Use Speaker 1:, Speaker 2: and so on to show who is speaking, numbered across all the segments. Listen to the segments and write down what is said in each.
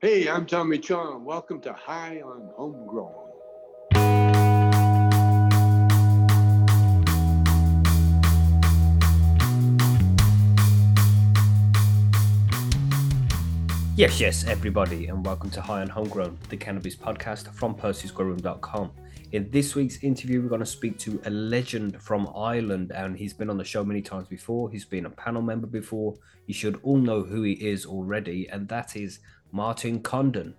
Speaker 1: Hey, I'm Tommy Chong. Welcome to High on Homegrown.
Speaker 2: Yes, yes, everybody, and welcome to High on Homegrown, the cannabis podcast from Percy'sGrowroom.com. In this week's interview, we're going to speak to a legend from Ireland, and he's been on the show many times before. He's been a panel member before. You should all know who he is already, and that is Martin Condon.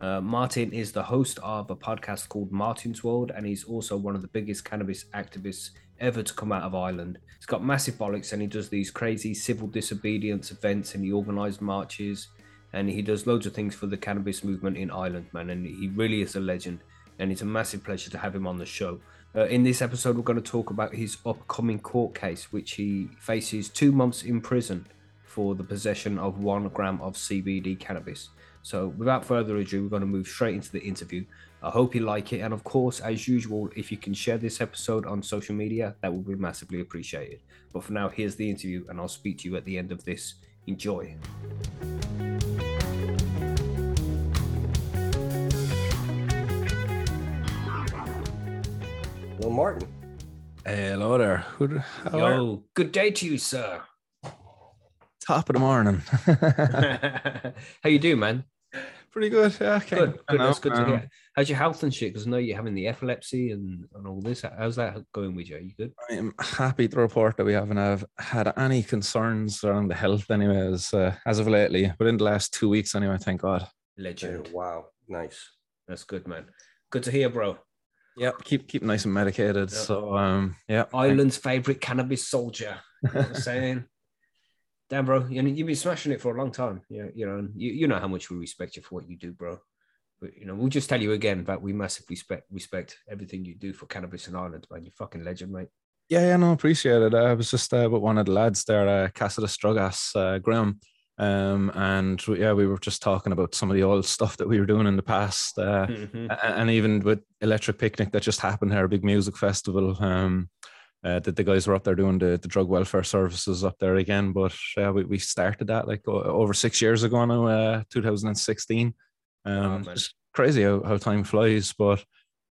Speaker 2: Uh, Martin is the host of a podcast called Martin's World, and he's also one of the biggest cannabis activists ever to come out of Ireland. He's got massive bollocks, and he does these crazy civil disobedience events, and he organised marches and he does loads of things for the cannabis movement in Ireland, man. And he really is a legend, and it's a massive pleasure to have him on the show. Uh, in this episode, we're going to talk about his upcoming court case, which he faces two months in prison for the possession of one gram of CBD cannabis. So, without further ado, we're going to move straight into the interview. I hope you like it, and of course, as usual, if you can share this episode on social media, that would be massively appreciated. But for now, here's the interview, and I'll speak to you at the end of this. Enjoy.
Speaker 3: Hello, Martin.
Speaker 4: Hello there. Who, d- how are-
Speaker 2: Yo, good day to you, sir.
Speaker 4: Top of the morning.
Speaker 2: How you doing, man?
Speaker 4: Pretty good. Yeah, okay.
Speaker 2: Good. Good. That's good to
Speaker 4: um,
Speaker 2: hear. How's your health and shit? Because I know you're having the epilepsy and, and all this. How's that going with you? Are you good?
Speaker 4: I'm happy to report that we haven't have had any concerns around the health, anyways, uh, as of lately. But in the last two weeks, anyway, thank God.
Speaker 2: Legend.
Speaker 3: Wow, nice.
Speaker 2: That's good, man. Good to hear, bro.
Speaker 4: Yep, keep keep nice and medicated.
Speaker 2: Yeah.
Speaker 4: So, um, yeah.
Speaker 2: Ireland's favorite cannabis soldier. You know what I'm saying? Damn, bro. You know, you've been smashing it for a long time. You, you know, and you, you know how much we respect you for what you do, bro. But, you know, we'll just tell you again that we massively respect, respect everything you do for cannabis in Ireland, man. You're fucking legend, mate.
Speaker 4: Yeah, yeah, no, appreciate it. I was just uh, with one of the lads there, uh, Casa de Strugas, uh, Graham. Um, and yeah, we were just talking about some of the old stuff that we were doing in the past. Uh,
Speaker 2: Mhm.
Speaker 4: And even with Electric Picnic that just happened here, a big music festival. Um, uh, that the guys were up there doing the, the drug welfare services up there again. But uh, we, we started that like over six years ago now, uh, 2016. Um,
Speaker 2: man.
Speaker 4: it's crazy how, how time flies, but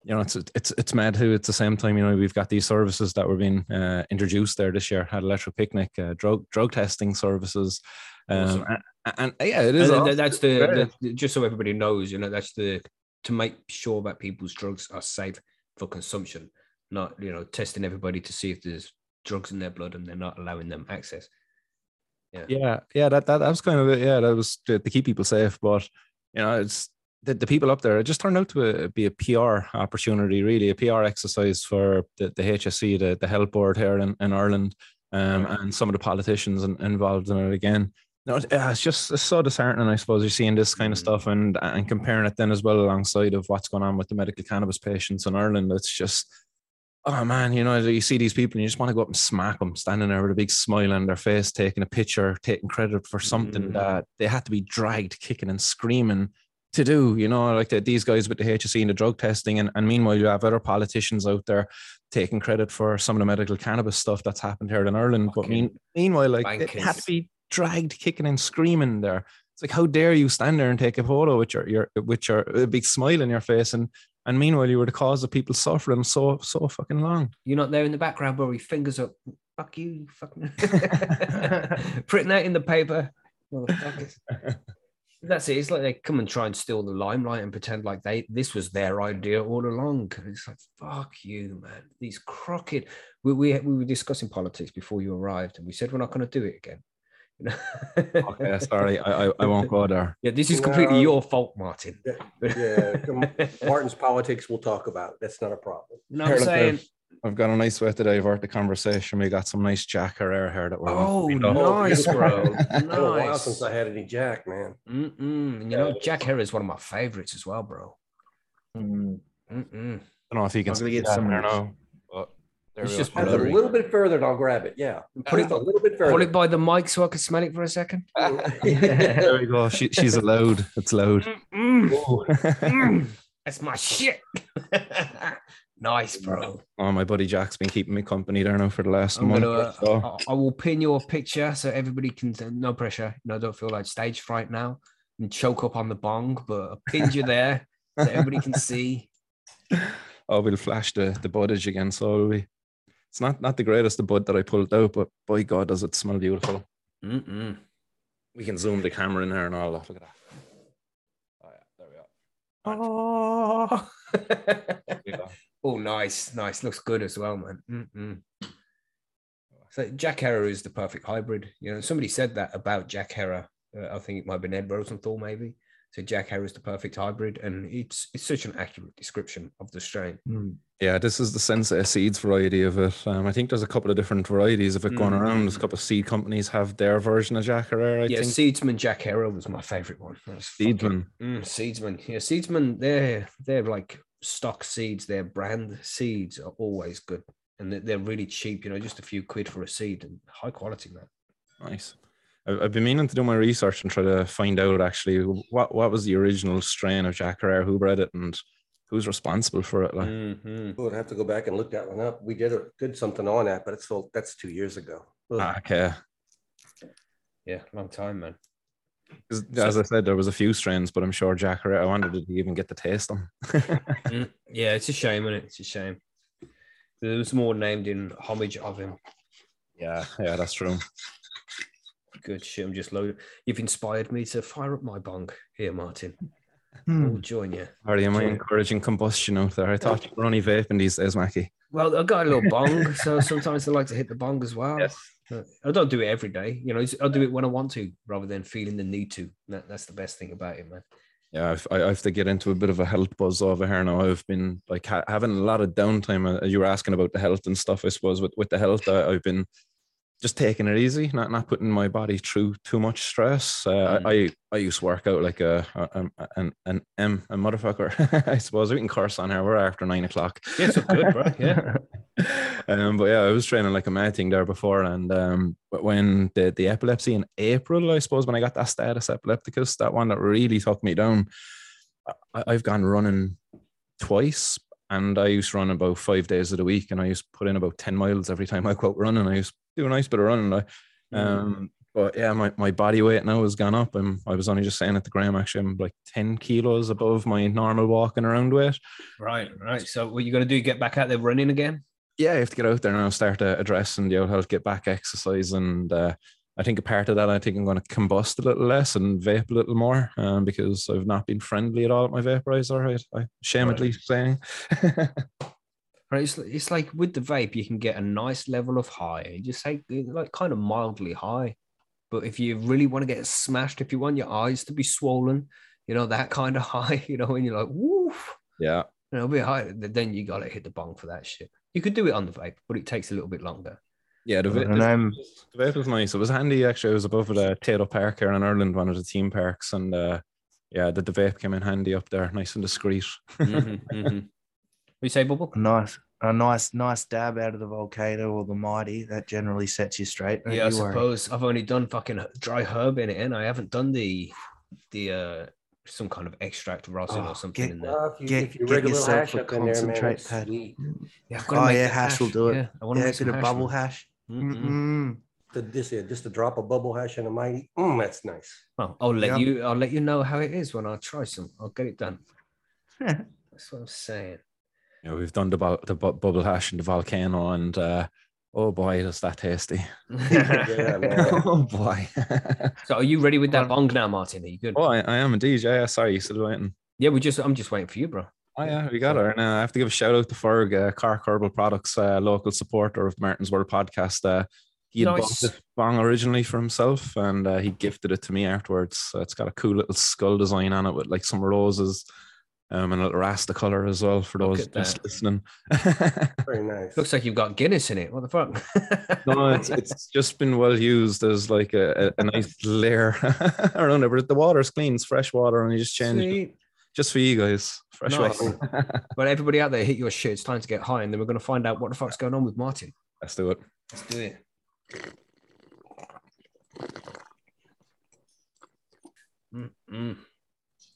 Speaker 4: you know, it's it's it's mad how at the same time, you know, we've got these services that were being uh, introduced there this year. Had Electric Picnic, uh, drug drug testing services, um,
Speaker 2: Awesome.
Speaker 4: and, and, yeah, it is.
Speaker 2: And that's the, the just so everybody knows, you know, that's the to make sure that people's drugs are safe for consumption, not you know testing everybody to see if there's drugs in their blood and they're not allowing them access.
Speaker 4: yeah yeah yeah that, that that was kind of it yeah that was to, to keep people safe but you know it's the, the people up there it just turned out to be a pr opportunity really a pr exercise for the, the HSE the, the health board here in, in ireland um, and some of the politicians in, involved in it again no, it's, just it's so disheartening, I suppose. You're seeing this kind of
Speaker 2: Mm.
Speaker 4: stuff and and comparing it then as well alongside of what's going on with the medical cannabis patients in Ireland. It's just oh man, you know, you see these people and you just want to go up and smack them, standing there with a big smile on their face, taking a picture, taking credit for something
Speaker 2: Mhm.
Speaker 4: that they had to be dragged, kicking and screaming to do. You know, like the, these guys with the HSE and the drug testing, and, and meanwhile you have other politicians out there taking credit for some of the medical cannabis stuff that's happened here in Ireland. But mean, meanwhile, like they had to be dragged, kicking and screaming there. It's like, how dare you stand there and take a photo with your, your with your big smile on your face, and and meanwhile you were the cause of people suffering so so fucking long.
Speaker 2: You're not there in the background. Your fingers up. Fuck you, you fucking printing that in the paper. That's it. It's like they come and try and steal the limelight and pretend like they this was their idea all along. It's like, fuck you, man. These crooked. We, we we were discussing politics before you arrived, and we said we're not going to do it again. You know?
Speaker 4: Okay, sorry, I, I I won't go there.
Speaker 2: Yeah, this is completely
Speaker 3: No.
Speaker 2: your fault, Martin.
Speaker 3: Yeah, yeah, Martin's politics we'll talk about. That's not a problem.
Speaker 2: You know what I'm
Speaker 4: Here, look,
Speaker 2: saying?
Speaker 4: I've- I've got a nice way to divert the conversation. We got some nice Jack Herer here that we're.
Speaker 2: Oh,
Speaker 4: we
Speaker 2: nice, bro.
Speaker 3: It's been a while since I had any Jack, man.
Speaker 2: Mm-mm. And you know, Jack Herer is one of my favorites as well, bro.
Speaker 4: Mm,
Speaker 2: Mm-mm.
Speaker 4: I don't know if you can
Speaker 5: I'm gonna get
Speaker 4: that
Speaker 5: some
Speaker 4: there
Speaker 5: of
Speaker 4: now. But there
Speaker 2: It's just
Speaker 4: go.
Speaker 3: Just a little bit further and I'll grab it. Yeah.
Speaker 2: Put it,
Speaker 3: a little bit further.
Speaker 2: Pull it by the mic so I can smell it for a second.
Speaker 4: there we go. She, she's a load. It's loud.
Speaker 2: Mm,
Speaker 4: Oh.
Speaker 2: mm, that's my shit. nice, bro.
Speaker 4: oh, my buddy Jack's been keeping me company there now for the last
Speaker 2: I'm
Speaker 4: month.
Speaker 2: gonna, uh,
Speaker 4: so.
Speaker 2: I, I will pin your picture so everybody can. No pressure. No, don't feel like stage fright now. and choke up on the bong, but I pinned you there so everybody can see.
Speaker 4: Oh, we'll flash the the buddage again. So will we. It's not not the greatest the bud that I pulled out, but by God, does it smell beautiful?
Speaker 2: Mm-mm.
Speaker 4: We can zoom the camera in there and all that. Look at that. Oh yeah, there we
Speaker 2: Oh.
Speaker 4: go.
Speaker 2: oh, nice, nice. Looks good as well, man. Mm-mm. So Jack Herer is the perfect hybrid. You know, somebody said that about Jack Herer. Uh, I think it might have been Ed Rosenthal, maybe. So Jack Herer is the perfect hybrid, and it's it's such an accurate description of the strain.
Speaker 4: Yeah, this is the Sensi Seeds variety of it. Um, I think there's a couple of different varieties of it going around. There's a couple of seed companies have their version of Jack Herer. I
Speaker 2: yeah,
Speaker 4: think
Speaker 2: Seedsman Jack Herer was my favorite one. That's fucking-
Speaker 4: Seedsman.
Speaker 2: Mm, Seedsman. Yeah, Seedsman, they're they're like stock seeds, their brand seeds are always good. And they're, they're really cheap, you know, just a few quid for a seed and high quality, man.
Speaker 4: Nice. I- I've been meaning to do my research and try to find out actually what what was the original strain of Jack Herer, who bred it, and who's responsible for it. Like,
Speaker 2: Mhm.
Speaker 3: We'll have to go back and look that one up. We did a, did something on that, but it's full, that's two years ago.
Speaker 4: Ah, okay.
Speaker 2: Yeah, long time, man.
Speaker 4: As I said, there was a few strains, but I'm sure Jack Herer. I wanted to even get to taste them.
Speaker 2: Mm, Yeah, it's a shame, is it? It's a shame. There was more named in homage of him.
Speaker 4: yeah, yeah, that's true.
Speaker 2: Good shit. I'm just loaded. You've inspired me to fire up my bong here, Martin.
Speaker 4: Hmm.
Speaker 2: I'll join you.
Speaker 4: Hardy, am I
Speaker 2: Sure.
Speaker 4: encouraging combustion out there? I thought you were only vaping these days, Mackie.
Speaker 2: Well, I've got a little bong, so sometimes I like to hit the bong as well. Uh, I don't do it every day. You know, I'll do it when I want to, rather than feeling the need to. That, that's the best thing about it, man.
Speaker 4: Yeah, I've, I I have to get into a bit of a health buzz over here now. I've been like ha- having a lot of downtime. Uh, You were asking about the health and stuff, I suppose. With with the health, I, I've been just taking it easy, not not putting my body through too much stress. Uh, I, I I used to work out like a, a, an an M a motherfucker. I suppose we can curse on here. We're after nine o'clock.
Speaker 2: Yeah, it's all good, bro. Yeah.
Speaker 4: um, but yeah, I was training like a mad thing there before, and um, but when the the epilepsy in April, I suppose when I got that status epilepticus, that one that really took me down, I, I've gone running twice, and I used to run about five days of the week, and I used to put in about ten miles every time I go out running. I used to do a nice bit of running. Like, um, but yeah, my, my body weight now has gone up. I'm, I was only just saying at the gram, actually, I'm like 10 kilos above my normal walking around weight.
Speaker 2: Right, right. So, what you going to do? Get back out there running again?
Speaker 4: yeah, I have to get out there now, start uh, addressing the old health, get back exercise. And uh, I think a part of that, I think I'm going to combust a little less and vape a little more um, because I've not been friendly at all at my vaporizer. I Right? I least saying.
Speaker 2: Right. It's, it's like with the vape, you can get a nice level of high. You just say like kind of mildly high. But if you really want to get smashed, if you want your eyes to be swollen, you know, that kind of high, you know, and you're like, woof,
Speaker 4: yeah.
Speaker 2: you know, a bit high, then you got to hit the bong for that shit. You could do it on the vape, but it takes a little bit longer.
Speaker 4: Yeah, the, vape,
Speaker 5: And I'm
Speaker 4: the vape was nice. It was handy actually. I was above at uh, Tayto Park here in Ireland, one of the theme parks, and uh, yeah, the, the vape came in handy up there, nice and discreet.
Speaker 2: Mhm, mhm. What you say, Bubble?
Speaker 5: a nice, a nice, nice dab out of the volcano or the mighty. That generally sets you straight. Don't
Speaker 2: Yeah, I
Speaker 5: you worry.
Speaker 2: suppose I've only done fucking dry herb in it, and I haven't done the the uh some kind of extract rosin
Speaker 5: Oh,
Speaker 2: or something
Speaker 5: get-
Speaker 2: in there.
Speaker 3: Well, if you,
Speaker 5: Get-
Speaker 3: if you
Speaker 5: get
Speaker 3: rig a little
Speaker 5: yourself
Speaker 3: hash
Speaker 5: a
Speaker 3: up in there, man,
Speaker 5: concentrate pad.
Speaker 2: Yeah, I've
Speaker 5: Oh,
Speaker 2: make
Speaker 5: yeah,
Speaker 2: the
Speaker 5: hash will do it.
Speaker 2: Yeah, I want to
Speaker 5: Yeah,
Speaker 2: make
Speaker 5: get
Speaker 2: some
Speaker 5: a bubble
Speaker 2: man.
Speaker 5: hash.
Speaker 2: Mm-mm.
Speaker 5: Mm-mm.
Speaker 3: The, this, yeah, just a drop of bubble hash and a mighty. Mm, that's nice.
Speaker 2: Well, I'll let
Speaker 5: Yeah.
Speaker 2: you. I'll let you know how it is when I try some. I'll get it done. That's what I'm saying.
Speaker 4: Yeah, we've done the, bu- the bu- bubble hash and the volcano, and uh, oh boy, is that tasty!
Speaker 3: Yeah,
Speaker 4: oh boy.
Speaker 2: so, are you ready with that bong now, Martin? Are you good?
Speaker 4: oh, I, I am indeed. Yeah, yeah, sorry, you still waiting.
Speaker 2: Yeah, we just. I'm just waiting for you, bro.
Speaker 4: Oh yeah, we got her. And uh, I have to give a shout out to Ferg, uh, Cork Herbal Products, uh, local supporter of Martin's World podcast. Uh, he had
Speaker 2: Nice.
Speaker 4: bought the bong originally for himself, and uh, he gifted it to me afterwards. So it's got a cool little skull design on it with like some roses, um, and a little rasta color as well for those just listening.
Speaker 3: Very nice.
Speaker 2: Looks like you've got Guinness in it. What the fuck?
Speaker 4: no, it's, it's just been well used as like a, a, a nice layer around it. But the water's clean, it's fresh water, and you just change it just for you guys. Fresh
Speaker 2: Nice.
Speaker 4: water.
Speaker 2: But everybody out there, hit your shit. It's time to get high, and then we're gonna find out what the fuck's going on with Martin.
Speaker 4: Let's do it.
Speaker 2: Let's do it. Mm-mm.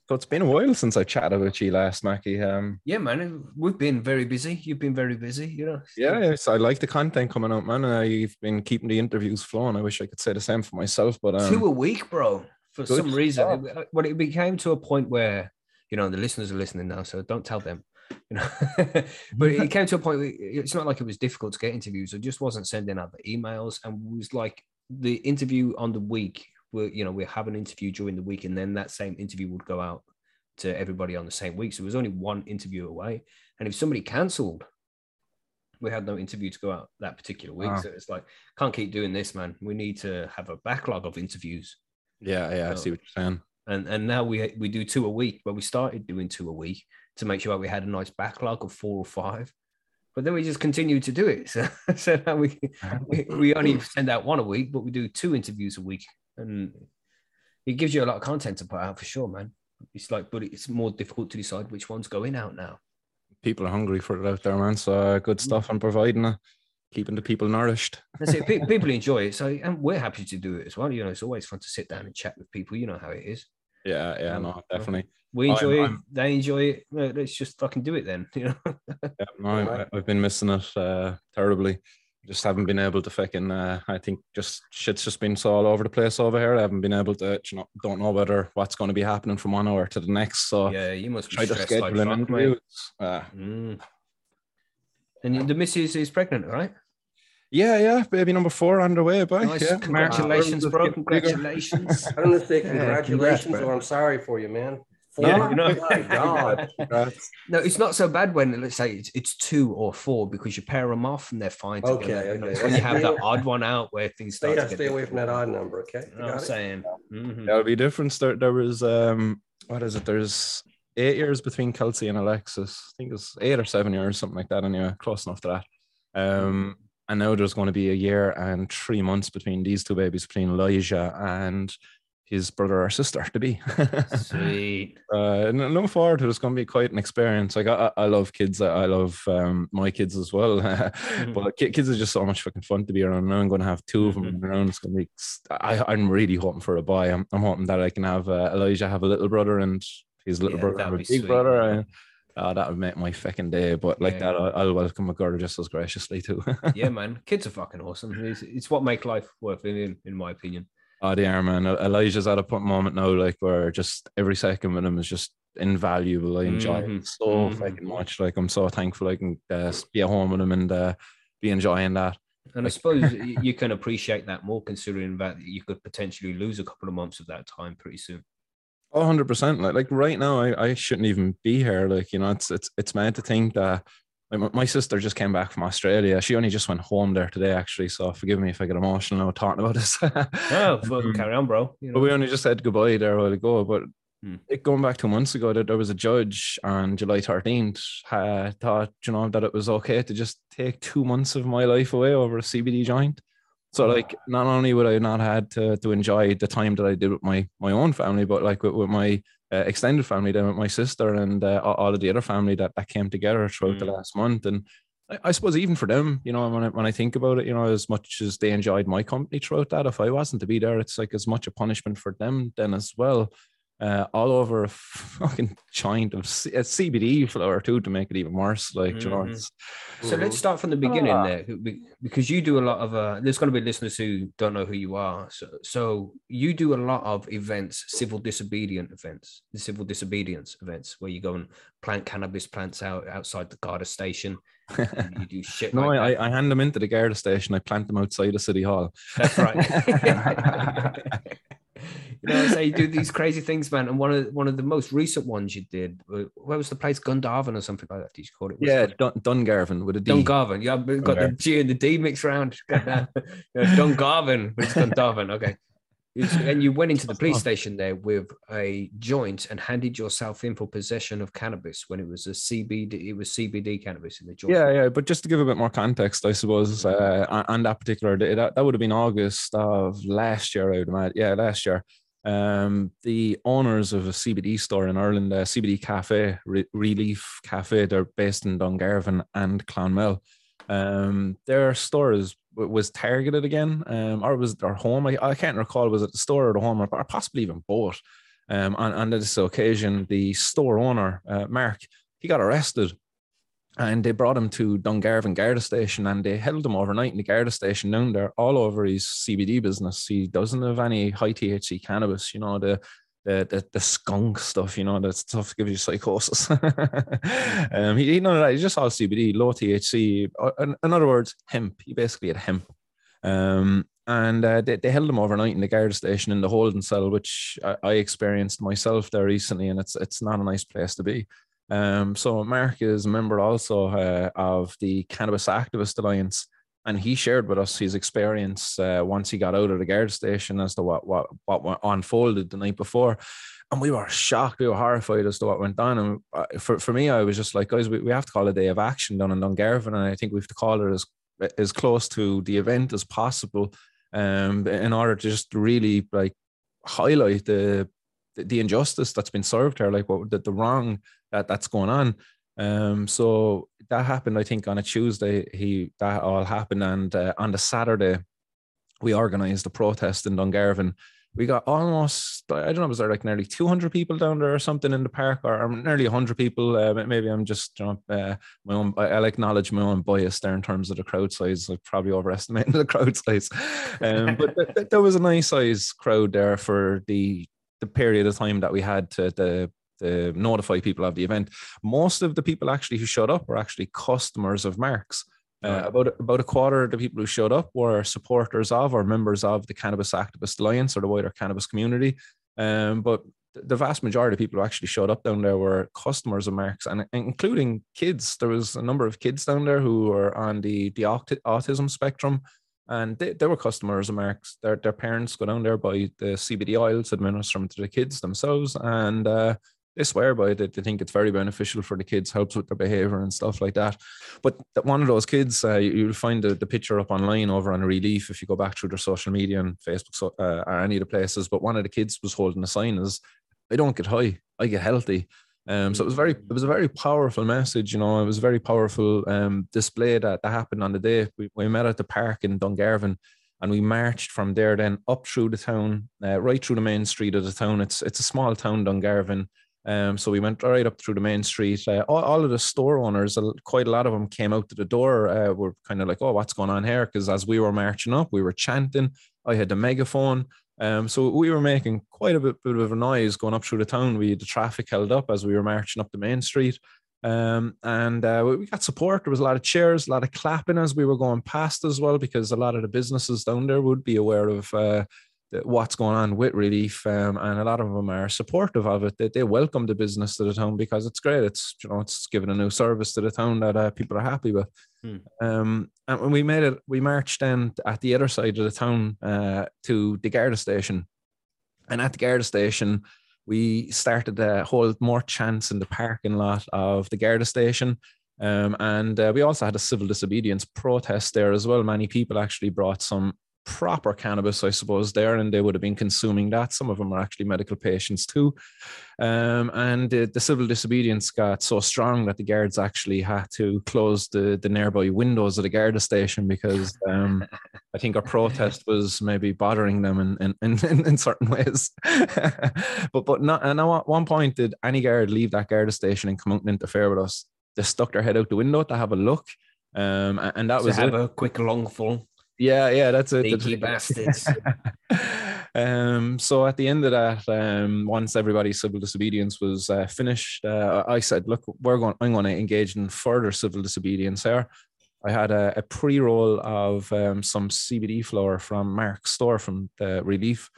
Speaker 4: So it's been a while since I chatted with you last, Mackie. Um,
Speaker 2: Yeah, man, we've been very busy. You've been very busy, you know.
Speaker 4: yeah, yes, I like the content coming out, man. You've been keeping the interviews flowing. I wish I could say the same for myself, but um,
Speaker 2: two a week, bro. for
Speaker 3: Good
Speaker 2: some reason, it, well, it became to a point where you know the listeners are listening now, so don't tell them. You know, but it came to a point. Where it's not like it was difficult to get interviews. I just wasn't sending out the emails, and was like the interview on the week. Where you know we have an interview during the week, and then that same interview would go out to everybody on the same week. So it was only one interview away, and if somebody cancelled, we had no interview to go out that particular week.
Speaker 4: Wow.
Speaker 2: So it's like can't keep doing this, man. We need to have a backlog of interviews
Speaker 4: Yeah, yeah, I see what you're saying.
Speaker 2: and and now we we do two a week but we started doing two a week to make sure we had a nice backlog of four or five but then we just continue to do it so, so now we, we we only send out one a week but we do two interviews a week and it gives you a lot of content to put out for sure man. It's like but it's more difficult to decide which one's going out now.
Speaker 4: People are hungry for it out there, man. So uh, good stuff and providing it, keeping the people nourished.
Speaker 2: that's it. Pe- people enjoy it. So and we're happy to do it as well. You know it's always fun to sit down and chat with people. You know how it is.
Speaker 4: Yeah, yeah,
Speaker 2: Um,
Speaker 4: no, definitely.
Speaker 2: we
Speaker 4: I'm-
Speaker 2: enjoy it.
Speaker 4: I'm-
Speaker 2: they enjoy it. Let's just fucking do it then you know?
Speaker 4: Yeah, no, I, I've been missing it uh, terribly. Just haven't been able to fucking. Uh, I think just shit's just been so all over the place over here. I haven't been able to. You know, don't know whether what's going to be happening from one hour to the next. So
Speaker 2: Yeah, you must
Speaker 4: try to
Speaker 2: stressed
Speaker 4: schedule
Speaker 2: like
Speaker 4: an
Speaker 2: fuck,
Speaker 4: interview. Uh,
Speaker 2: Mm. And the missus is pregnant, right?
Speaker 4: yeah, yeah, baby number four underway, boy.
Speaker 2: Nice.
Speaker 4: Yeah,
Speaker 2: Congratulations,
Speaker 3: Wow.
Speaker 2: bro. Congratulations.
Speaker 3: I don't want to say
Speaker 5: Yeah,
Speaker 3: congratulations
Speaker 5: congrats,
Speaker 3: or. I'm sorry for you, man.
Speaker 2: Yeah, you know.
Speaker 3: My God.
Speaker 4: Congrats.
Speaker 2: no, it's not so bad when let's say it's, it's two or four because you pair them off and they're fine together.
Speaker 3: Okay,
Speaker 2: you
Speaker 3: okay.
Speaker 2: it's when you have that odd one out where things
Speaker 3: Stay,
Speaker 2: start to get
Speaker 3: stay away from that odd number, okay?
Speaker 2: You know I'm
Speaker 3: Got it?
Speaker 2: saying? Mhm.
Speaker 4: There'll be difference. There, there was um, what is it? There's eight years between Kelsey and Alexis. I think it's eight or seven years, something like that. Anyway, close enough to that. Um, and now there's going to be a year and three months between these two babies, between Elijah and his brother or sister to be.
Speaker 2: Sweet.
Speaker 4: uh, and I look forward to it. It's going to be quite an experience. Like I, I love kids. I love um, my kids as well. but kids are just so much fucking fun to be around. Now I'm going to have two of them
Speaker 2: Mhm.
Speaker 4: around. It's going to be. I, I'm really hoping for a boy. I'm, I'm hoping that I can have uh, Elijah have a little brother and his little
Speaker 2: Yeah,
Speaker 4: brother have a big
Speaker 2: sweet,
Speaker 4: brother.
Speaker 2: man.
Speaker 4: And, uh, that would make my fucking day. But like
Speaker 2: Yeah.
Speaker 4: that, I'll, I'll welcome my girl just as graciously too.
Speaker 2: yeah, man. Kids are fucking awesome. It's, it's what make life worth living, in my opinion.
Speaker 4: Oh, are, man. Elijah's at a point moment now, like where just every second with him is just invaluable. I enjoy
Speaker 2: Mhm,
Speaker 4: it so
Speaker 2: mhm.
Speaker 4: fucking much. Like I'm so thankful I can uh, be at home with him and uh, be enjoying that.
Speaker 2: And I suppose you can appreciate that more considering that you could potentially lose a couple of months of that time pretty soon.
Speaker 4: Oh, 100 percent. Like like right now, I, I shouldn't even be here. Like you know, it's it's it's mad to think that. Like my- my sister just came back from Australia. She only just went home there today, actually. So forgive me if I get emotional now talking about this.
Speaker 2: Oh,
Speaker 4: Um,
Speaker 2: carry on, bro. You
Speaker 4: But we only just said goodbye there a while ago. But
Speaker 2: Hmm.
Speaker 4: it going back two months ago, that there was a judge on July 13th uh, thought, you know, that it was okay to just take two months of my life away over a CBD joint. So, like, not only would I not had to, to enjoy the time that I did with my my own family, but like with, with my uh, extended family, then with my sister and uh, all- of the other family that, that came together throughout the
Speaker 2: Mm.
Speaker 4: last month. And I, I suppose even for them, you know, when I, when I think about it, you know, as much as they enjoyed my company throughout that, if I wasn't to be there, it's like as much a punishment for them then as well. Uh, all over a fucking joint of C- a CBD flower too to make it even worse. Like, you know,
Speaker 2: Mhm. So let's start from the beginning
Speaker 4: Ah.
Speaker 2: there, because you do a lot of. Uh, there's going to be listeners who don't know who you are. So, so you do a lot of events, civil disobedient events, civil disobedience events, where you go and plant cannabis plants out outside the Garda station. you do shit.
Speaker 4: no,
Speaker 2: like
Speaker 4: I. I hand them into the Garda station. I plant them outside the city hall.
Speaker 2: That's right. you know, so you do these crazy things, man. And one of one of the most recent ones you did, where was the place? Gundarvin or something like that? Did you call it?
Speaker 4: Yeah,
Speaker 2: it
Speaker 4: Dun- Dungarvan with a D.
Speaker 2: Dungarvan. Yeah, we've got the
Speaker 4: Dungarvan.
Speaker 2: G and the D mixed around. Dungarvan, it's. Okay. And you went into the police station there with a joint and handed yourself in for possession of cannabis when it was a CBD. It was CBD cannabis in the joint.
Speaker 4: Yeah, yeah, but just to give a bit more context, I suppose, uh, on- on that particular day, that, that would have been August of last year, I would imagine. Yeah, last year. Um, the owners of a CBD store in Ireland, uh, CBD Cafe, Re- Relief Cafe, they're based in Dungarvan and Clonmel. Um, their store is, was targeted again, um, or was their home? I, I can't recall. Was it the store or the home, or, or possibly even both? Um, on, on this occasion, the store owner, uh, Mark, he got arrested and they brought him to Dungarvan Garda station and they held him overnight in the Garda station down there all over his CBD business. He doesn't have any high THC cannabis, you know, the the the, the skunk stuff, you know, that stuff gives you psychosis. um, he, he none of that. He's just all CBD, low THC. Uh, In, in other words, hemp. He basically had hemp. Um, and uh, they, they held him overnight in the guard station in the holding cell, which I, I experienced myself there recently, and it's it's not a nice place to be. Um, so Mark is a member also uh, of the Cannabis Activist Alliance, and he shared with us his experience uh, once he got out of the guard station as to what what what unfolded the night before. And we were shocked, we were horrified as to what went down And uh, for, for me, I was just like, guys, we, we have to call a day of action down in Dungarvan, and I think we have to call it as as close to the event as possible, um, in order to just really like highlight the the injustice that's been served here, like what the, the wrong that that's going on. Um, so that happened, I think, on a Tuesday. He that all happened, and uh, on the Saturday, we organised a protest in Dungarvan. We got almost, I don't know, was there like nearly 200 people down there or something in the park, or, or nearly 100 people? Uh, maybe I'm just, you know, uh, my own, I'll acknowledge my own bias there in terms of the crowd size. I probably overestimating the crowd size. Um, but th- th- there was a nice size crowd there for the the period of time that we had to the to notify people of the event. Most of the people actually who showed up were actually customers of Mark's. Uh, about about a quarter of the people who showed up were supporters of or members of the Cannabis Activist Alliance or the wider cannabis community. Um, but the vast majority of people who actually showed up down there were customers of Mark's, and including kids. There was a number of kids down there who were on the the autism spectrum, and they, they were customers of Mark's. Their their parents go down there by the CBD oils, administer them to the kids themselves, and uh, they swear by it. They think it's very beneficial for the kids, helps with their behavior and stuff like that. But one of those kids, uh, you'll find the, the picture up online over on Relief if you go back through their social media and Facebook uh, or any of the places. But one of the kids was holding a sign as, "I don't get high, I get healthy." Um, so it was very, it was a very powerful message. You know, it was a very powerful um, display that, that happened on the day. We, we met at the park in Dungarvan and we marched from there then up through the town, uh, right through the main street of the town. It's it's a small town, Dungarvan. Um, so we went right up through the main street. Uh, all, all, of the store owners, quite a lot of them came out to the door. Uh, were kind of like, "Oh, what's going on here?" Because as we were marching up, we were chanting. I had the megaphone. Um, so we were making quite a bit, bit, of a noise going up through the town. We the traffic held up as we were marching up the main street. Um, and uh, we got support. There was a lot of cheers, a lot of clapping as we were going past as well, because a lot of the businesses down there would be aware of uh, what's going on with relief um, and a lot of them are supportive of it. They, they welcome the business to the town because it's great. It's you know it's giving a new service to the town that uh, people are happy with. Hmm. um, and when we made it we marched then at the other side of the town uh, to the Garda station. And at the Garda station we started to hold more chants in the parking lot of the Garda station. Um, and uh, we also had a civil disobedience protest there as well. Many people actually brought some proper cannabis, I suppose, there, and they would have been consuming that. Some of them are actually medical patients too. Um, and the, the, civil disobedience got so strong that the guards actually had to close the, the nearby windows of the Garda station because um, I think our protest was maybe bothering them in, in, in, in certain ways. but but not, and at one point, did any guard leave that Garda station and come out and interfere with us? They stuck their head out the window to have a look. Um, and that
Speaker 2: to
Speaker 4: was
Speaker 2: have
Speaker 4: it.
Speaker 2: a quick long longful.
Speaker 4: Yeah, yeah, that's it.
Speaker 2: Sneaky bastards.
Speaker 4: um, so at the end of that, um, once everybody's civil disobedience was uh, finished, uh, I said, "Look, we're going. I'm going to engage in further civil disobedience here." I had a, a pre-roll of um, some CBD flower from Mark's store from the Relief,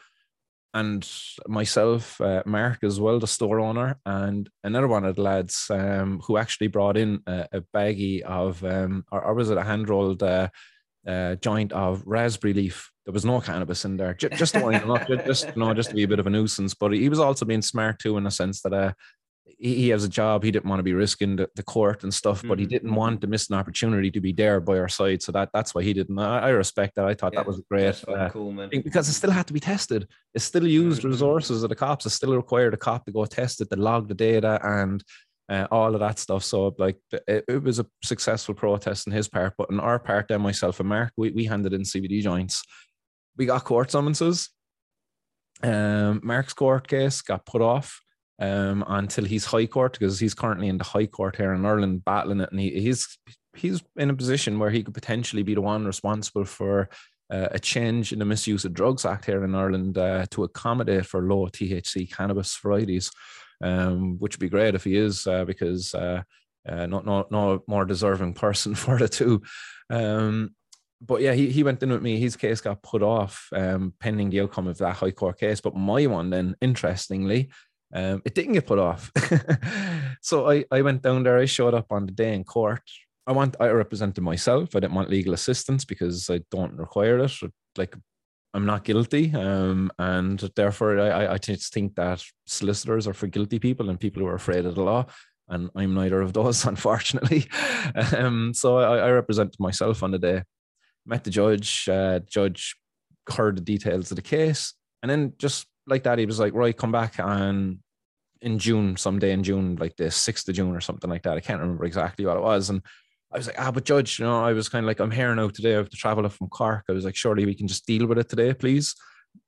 Speaker 4: and myself, uh, Mark as well, the store owner, and another one of the lads um, who actually brought in a, a baggie of, um, or, or was it a hand rolled uh, uh, joint of raspberry leaf. There was no cannabis in there, just, just to wind him up, just you know, just to be a bit of a nuisance. But he was also being smart too, in a sense that uh, he, he has a job. He didn't want to be risking the, the court and stuff, mm-hmm. but he mm-hmm. didn't want to miss an opportunity to be there by our side. So that that's why he didn't. I, I respect that. I thought yeah, that was great. Uh,
Speaker 2: cool, man.
Speaker 4: Because it still had to be tested. It still used mm-hmm. resources of the cops. It still required a cop to go test it, to log the data, and uh, all of that stuff. So like it, it, was a successful protest in his part, but in our part, then myself and Mark, we, we handed in CBD joints. We got court summonses. Um, Mark's court case got put off. um, until he's high court because he's currently in the high court here in Ireland battling it, and he, he's he's in a position where he could potentially be the one responsible for uh, a change in the Misuse of Drugs Act here in Ireland uh, to accommodate for low THC cannabis varieties, um, which would be great if he is, uh, because uh, uh, not not no more deserving person for the two. Um, but yeah, he, he went in with me. His case got put off um, pending the outcome of that High Court case. But my one, then, interestingly, um, it didn't get put off. so I, I went down there. I showed up on the day in court. I want I represented myself. I didn't want legal assistance because I don't require it. Like I'm not guilty, um, and therefore I, I just think that solicitors are for guilty people and people who are afraid of the law. And I'm neither of those, unfortunately. um, so I, I myself on the day. Met the judge. Uh, judge heard the details of the case, and then just like that, he was like, "Right, come back and in June, someday in June, like the 6th of June or something like that. I can't remember exactly what it was. And I was like, ah, but Judge, you know, I was kind of like, I'm here now today. I have to travel up from Cork. I was like, surely we can just deal with it today, please.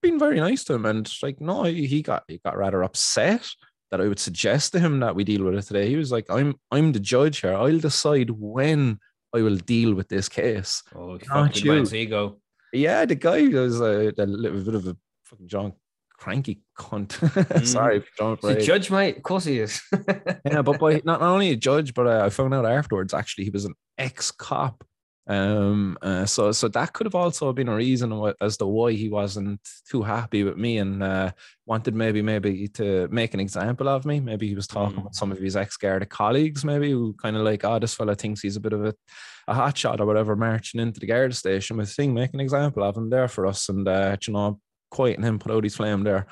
Speaker 4: Being very nice to him. And like, no, he got he got rather upset that I would suggest to him that we deal with it today. He was like, I'm I'm the judge here. I'll decide when I will deal with this case.
Speaker 2: Oh, fucking man's ego.
Speaker 4: Yeah, the guy was a, a little bit of a fucking John cranky cunt. Mm. Sorry, John.
Speaker 2: He's a judge, mate. Of course he is.
Speaker 4: yeah, but by, not, not only a judge, but uh, I found out afterwards actually he was an ex cop. Um, uh, so so that could have also been a reason as to why he wasn't too happy with me and uh, wanted maybe maybe to make an example of me. Maybe he was talking mm. with some of his ex Garda colleagues, maybe who kind of like, oh, this fella thinks he's a bit of a, a hot shot or whatever, marching into the Garda station with thing, make an example of him there for us, and uh, you know, quieting him, put out his flame there.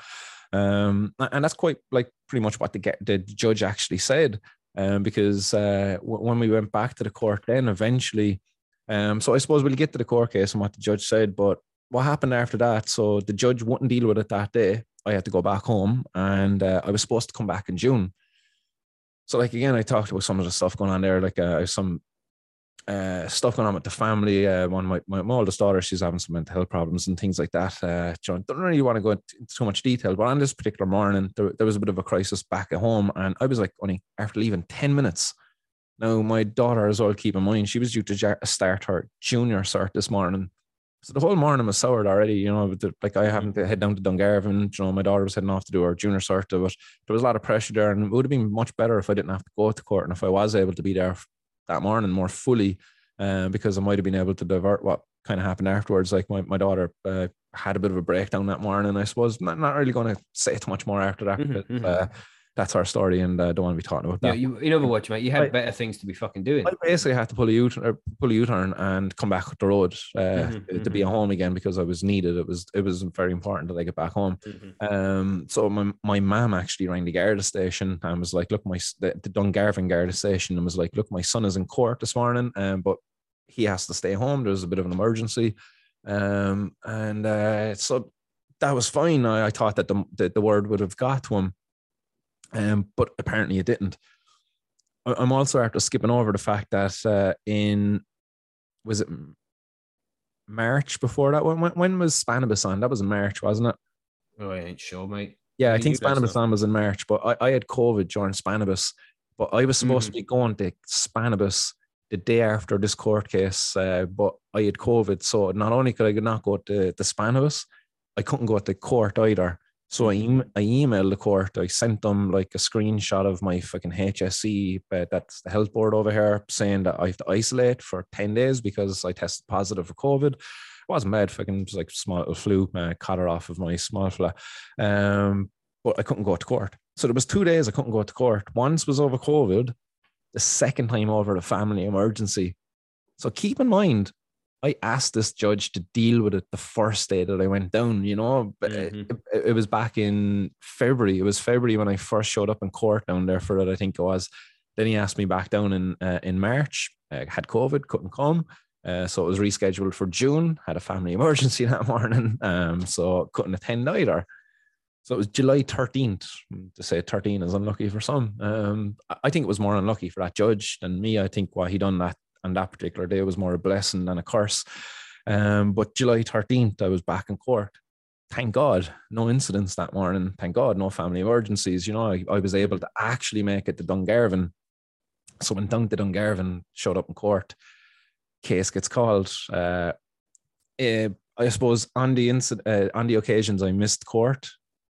Speaker 4: Um, and that's quite like pretty much what the, get, the judge actually said. Um, because uh, w- when we went back to the court, then eventually, um, so I suppose we'll get to the court case and what the judge said. But what happened after that? So the judge wouldn't deal with it that day. I had to go back home, and uh, I was supposed to come back in June. So, like again, I talked about some of the stuff going on there, like uh, some uh, stuff going on with the family. Uh, one of my, my, my, oldest daughter, she's having some mental health problems and things like that. Uh, John, don't really want to go into too much detail, but on this particular morning, there, there was a bit of a crisis back at home, and I was like, only after leaving ten minutes. Now, my daughter, as well, keep in mind, she was due to start her junior cert this morning. So the whole morning was soured already, you know. Like I having to head down to Dungarvan, you know, my daughter was heading off to do her junior cert, but there was a lot of pressure there, and it would have been much better if I didn't have to go to court and if I was able to be there that morning more fully uh, because I might have been able to divert what kind of happened afterwards. Like my, my daughter uh, had a bit of a breakdown that morning. I suppose not, not really going to say too much more after that. Mm-hmm, but, mm-hmm. uh, that's our story, and I uh, don't want to be talking about that.
Speaker 2: Yeah, you, you never watch, mate. You had I, better things to be fucking doing.
Speaker 4: I basically had to pull a U-turn, pull a U-turn and come back up the road uh, mm-hmm, to be mm-hmm. home again because I was needed. It was it was very important that I get back home. Mm-hmm. Um, so my my mom actually rang the Garda station and was like, "Look, my the, the Dungarvan Garda station," and was like, "Look, my son is in court this morning, um, but he has to stay home. There's a bit of an emergency." Um, and uh, so that was fine. I, I thought that the, the the word would have got to him um, but apparently it didn't. I'm also after skipping over the fact that uh, in was it March before that when when was Spannabis on? That was in March, wasn't it?
Speaker 2: Oh, I ain't sure, mate.
Speaker 4: Yeah, I think Spannabis on was in March, but I, I had COVID during Spannabis, but I was supposed mm. to be going to Spannabis the day after this court case, uh, but I had COVID, so not only could I not go to the Spannabis, I couldn't go to court either. So I, mm-hmm. I emailed the court. I sent them like a screenshot of my fucking HSE, but that's the health board over here, saying that I have to isolate for 10 days because I tested positive for COVID. It wasn't bad, fucking was like small little flu, uh, caught her off of my small flu. Um, but I couldn't go to court. So there was two days I couldn't go to court. Once was over COVID, the second time over a family emergency. So keep in mind, I asked this judge to deal with it the first day that I went down, you know, mm-hmm. it, it, was back in February. It was February when I first showed up in court down there for it, I think it was. Then he asked me back down in uh, in March. I had COVID, couldn't come. Uh, so it was rescheduled for June. Had a family emergency that morning, um, so couldn't attend either. So it was July 13th. To say 13 is unlucky for some. Um, I think it was more unlucky for that judge than me. I think why he done that on that particular day was more a blessing than a curse. Um, but July 13th, I was back in court. thank God, no incidents that morning. Thank God, no family emergencies. You know, I, I was able to actually make it to Dungarvan. So when down to Dungarvan, showed up in court, case gets called. Uh, eh, I suppose on the incident, uh, on the occasions I missed court,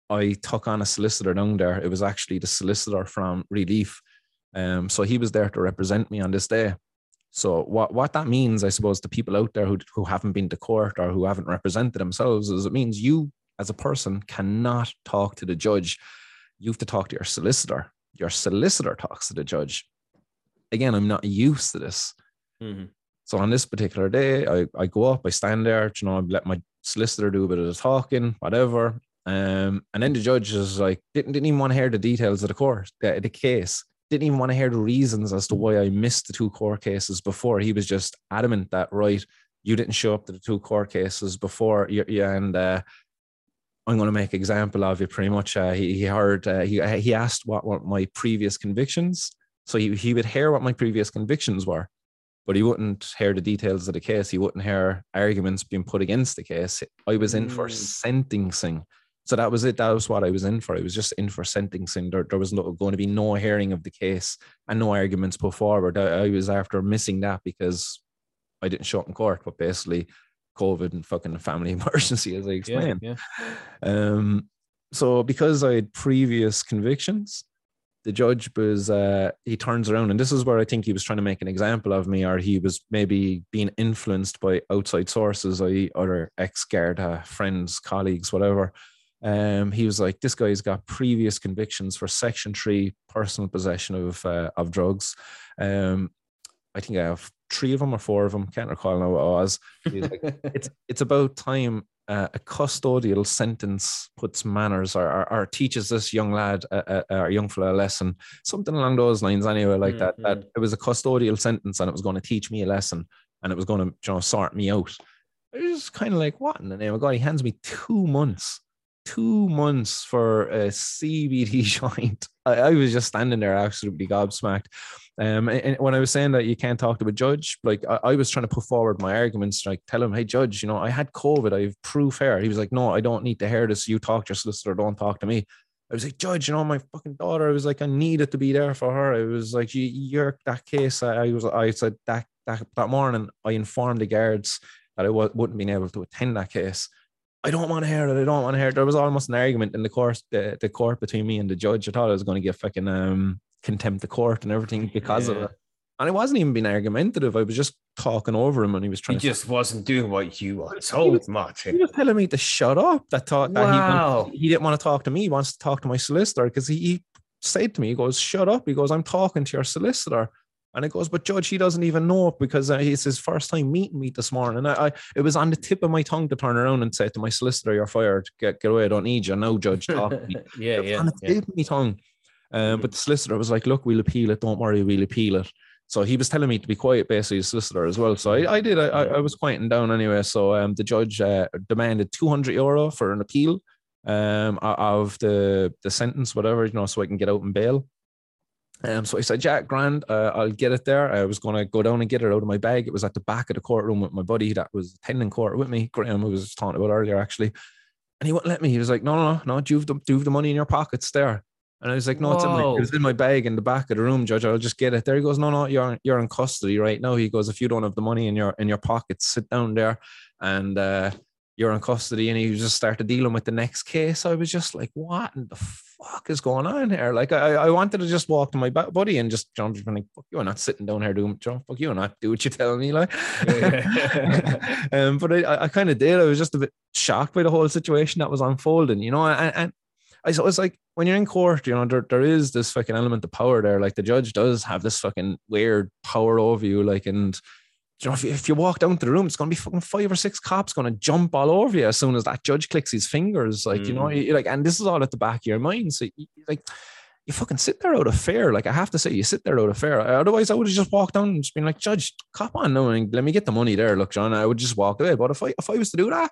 Speaker 4: I took on a solicitor down there. It was actually the solicitor from Relief. Um, so he was there to represent me on this day. So what, what that means, I suppose, to people out there who, who haven't been to court or who haven't represented themselves is it means you as a person cannot talk to the judge. You have to talk to your solicitor. Your solicitor talks to the judge. Again, I'm not used to this.
Speaker 2: Mhm.
Speaker 4: So on this particular day, I, I go up, I stand there, you know, I let my solicitor do a bit of the talking, whatever. Um, and then the judge is like, didn't, didn't even want to hear the details of the court, the, the case. Didn't even want to hear the reasons as to why I missed the two court cases before. He was just adamant that, right, you didn't show up to the two court cases before. Yeah, and uh, I'm going to make example of you pretty much. Uh, he, he heard, uh, he, he asked what were my previous convictions. So he, he would hear what my previous convictions were but he wouldn't hear the details of the case. He wouldn't hear arguments being put against the case. I was in for
Speaker 2: Mm.
Speaker 4: sentencing. So that was it. That was what I was in for. I was just in for sentencing. There, there was no, going to be no hearing of the case and no arguments put forward. I, I was after missing that because I didn't show up in court, but basically COVID and fucking family emergency, as I
Speaker 2: Yeah,
Speaker 4: explained.
Speaker 2: yeah.
Speaker 4: Um, so because I had previous convictions, the judge was uh, he turns around, and this is where I think he was trying to make an example of me, or he was maybe being influenced by outside sources, i.e., other ex Garda friends, colleagues, whatever. Um, he was like, this guy's got previous convictions for Section Three personal possession of uh, of drugs. Um, I think I have three of them or four of them. Can't recall now what it was. Like, it's it's about time uh, a custodial sentence puts manners or, or, or teaches this young lad uh, uh, or young fella a lesson, something along those lines. Anyway, like that. That
Speaker 2: Mhm.
Speaker 4: it was a custodial sentence and it was going to teach me a lesson and it was going to you know sort me out. I was kind of like, what in the name of God? He hands me two months, two months for a CBD joint. I, I was just standing there absolutely gobsmacked. Um, and when I was saying that you can't talk to a judge, like I, I was trying to put forward my arguments, like tell him, hey, judge, you know, I had COVID, I have proof here. He was like, no, I don't need to hear this. You talk to your solicitor, don't talk to me. I was like, Judge, you know, my fucking daughter. I was like, I needed to be there for her. I was like, you, you're that case. I, I was, I said that that that morning, I informed the guards that I w- wouldn't be able to attend that case. I don't want to hear it. I don't want to hear it. There was almost an argument in the court, the, the court between me and the judge. I thought I was going to get fucking um contempt of court and everything because of it. And I wasn't even being argumentative. I was just talking over him, and he was
Speaker 2: He
Speaker 4: trying to.
Speaker 2: just wasn't doing what you were told,
Speaker 4: He
Speaker 2: Martin.
Speaker 4: He was telling me to shut up. That thought that he
Speaker 2: Wow.
Speaker 4: he, didn't want to talk to me. He wants to talk to my solicitor because he, he said to me, he goes, "Shut up." He goes, "I'm talking to your solicitor." And it goes, but Judge, he doesn't even know it because uh, it's his first time meeting me this morning. I, I, it was on the tip of my tongue to turn around and say to my solicitor, "You're fired. Get, get away. I don't need you." No, Judge, talk to me.
Speaker 2: yeah,
Speaker 4: It
Speaker 2: yeah,
Speaker 4: on the
Speaker 2: yeah.
Speaker 4: tip of my tongue. Um, But the solicitor was like, "Look, we'll appeal it. Don't worry, we'll appeal it." So he was telling me to be quiet, basically, his solicitor as well. So I, I did. I, I was quieting down anyway. So um, the judge uh, demanded 200 euro for an appeal um, of the the sentence, whatever, you know, so I can get out and bail. Um, so I said, Jack, grand, uh, I'll get it there. I was going to go down and get it out of my bag. It was at the back of the courtroom with my buddy that was attending court with me, Graham, who was talking about earlier, actually. And he wouldn't let me. He was like, no, no, no, no, do you have the, do you have the money in your pockets there? And I was like, no, it's in my,
Speaker 2: Whoa.
Speaker 4: it was in my bag in the back of the room, Judge. I'll just get it there. He goes, no, no, you're you're in custody right now. He goes, if you don't have the money in your in your pockets, sit down there, and uh, you're in custody. And you just started dealing with the next case. I was just like, what in the fuck is going on here? Like, I I wanted to just walk to my buddy and just jump and like, fuck you, I'm not sitting down here doing, John, fuck you, I'm not do what you tell me, like.
Speaker 2: Yeah.
Speaker 4: um, but I, I kind of did. I was just a bit shocked by the whole situation that was unfolding, you know. And, and I so it's like when you're in court, you know, there, there is this fucking element of power there. Like the judge does have this fucking weird power over you, like, and you know, if you, if you walk down to the room, it's gonna be fucking five or six cops gonna jump all over you as soon as that judge clicks his fingers, like you know,
Speaker 2: Mm.
Speaker 4: you like, and this is all at the back of your mind. So you, like. You fucking sit there out of fear. Like I have to say, you sit there out of fear. Otherwise, I would have just walked down and just been like, "Judge, cop on now and let me get the money there." Look, John, I would just walk away. But if I if I was to do that,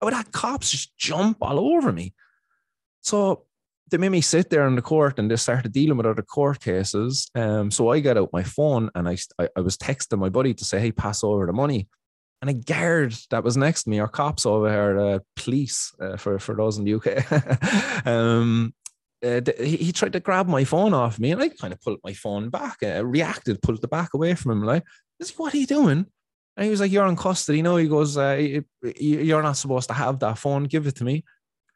Speaker 4: I would have cops just jump all over me. So they made me sit there in the court and they started dealing with other court cases. Um, so I got out my phone and I, I, I was texting my buddy to say, hey, pass over the money. and a guard that was next to me, or cops over here, uh, police uh, for for those in the UK. um, uh, he, he tried to grab my phone off me, and I kind of pulled my phone back, uh, reacted, pulled the back away from him. Like, what are you doing? And he was like, "You're in custody." No, he goes, uh, "You're not supposed to have that phone. Give it to me."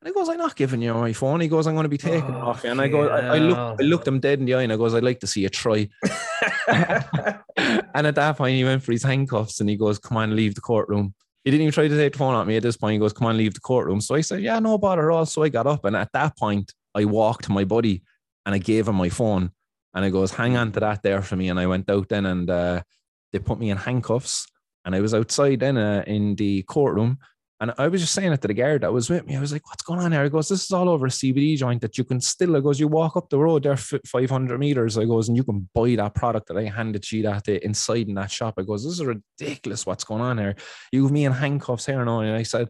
Speaker 4: And he goes, "I'm not giving you my phone." He goes, "I'm going to be taking it off you." And I go, I, I look, I looked him dead in the eye, and I goes, "I'd like to see you try." and at that point, he went for his handcuffs, and he goes, "Come on, leave the courtroom." He didn't even try to take the phone at me at this point. He goes, "Come on, leave the courtroom." So I said, "Yeah, no bother at all." So I got up, and at that point, I walked to my buddy, and I gave him my phone, and I goes, "Hang on to that there for me." And I went out then, and uh, they put me in handcuffs, and I was outside then uh, in the courtroom. And I was just saying it to the guard that was with me. I was like, what's going on here? He goes, this is all over a CBD joint that you can still, I goes, you walk up the road there fi- 500 meters. I goes, and you can buy that product that I handed to you that day inside in that shop. I goes, this is ridiculous. What's going on here? You have me in handcuffs here now. And I said,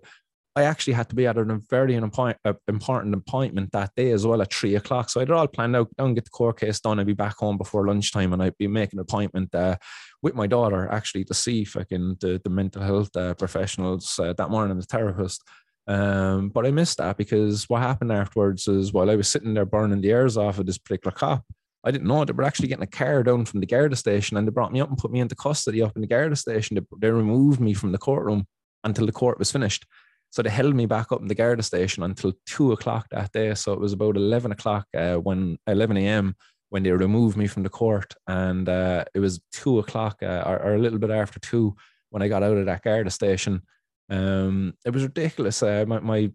Speaker 4: I actually had to be at a very important important appointment that day as well at three o'clock. So I'd all planned out, don't get the court case done. I'd be back home before lunchtime and I'd be making an appointment uh, with my daughter actually to see fucking the, the mental health uh, professionals uh, that morning, the therapist. Um, but I missed that because what happened afterwards is while I was sitting there burning the ears off of this particular cop, I didn't know they were actually getting a car down from the Garda station and they brought me up and put me into custody up in the Garda station. They, they removed me from the courtroom until the court was finished. So they held me back up in the Garda station until two o'clock that day. So it was about 11 o'clock uh, when 11 a.m. when they removed me from the court. And uh, it was two o'clock uh, or, or a little bit after two when I got out of that Garda station. Um, it was ridiculous. Uh, my, my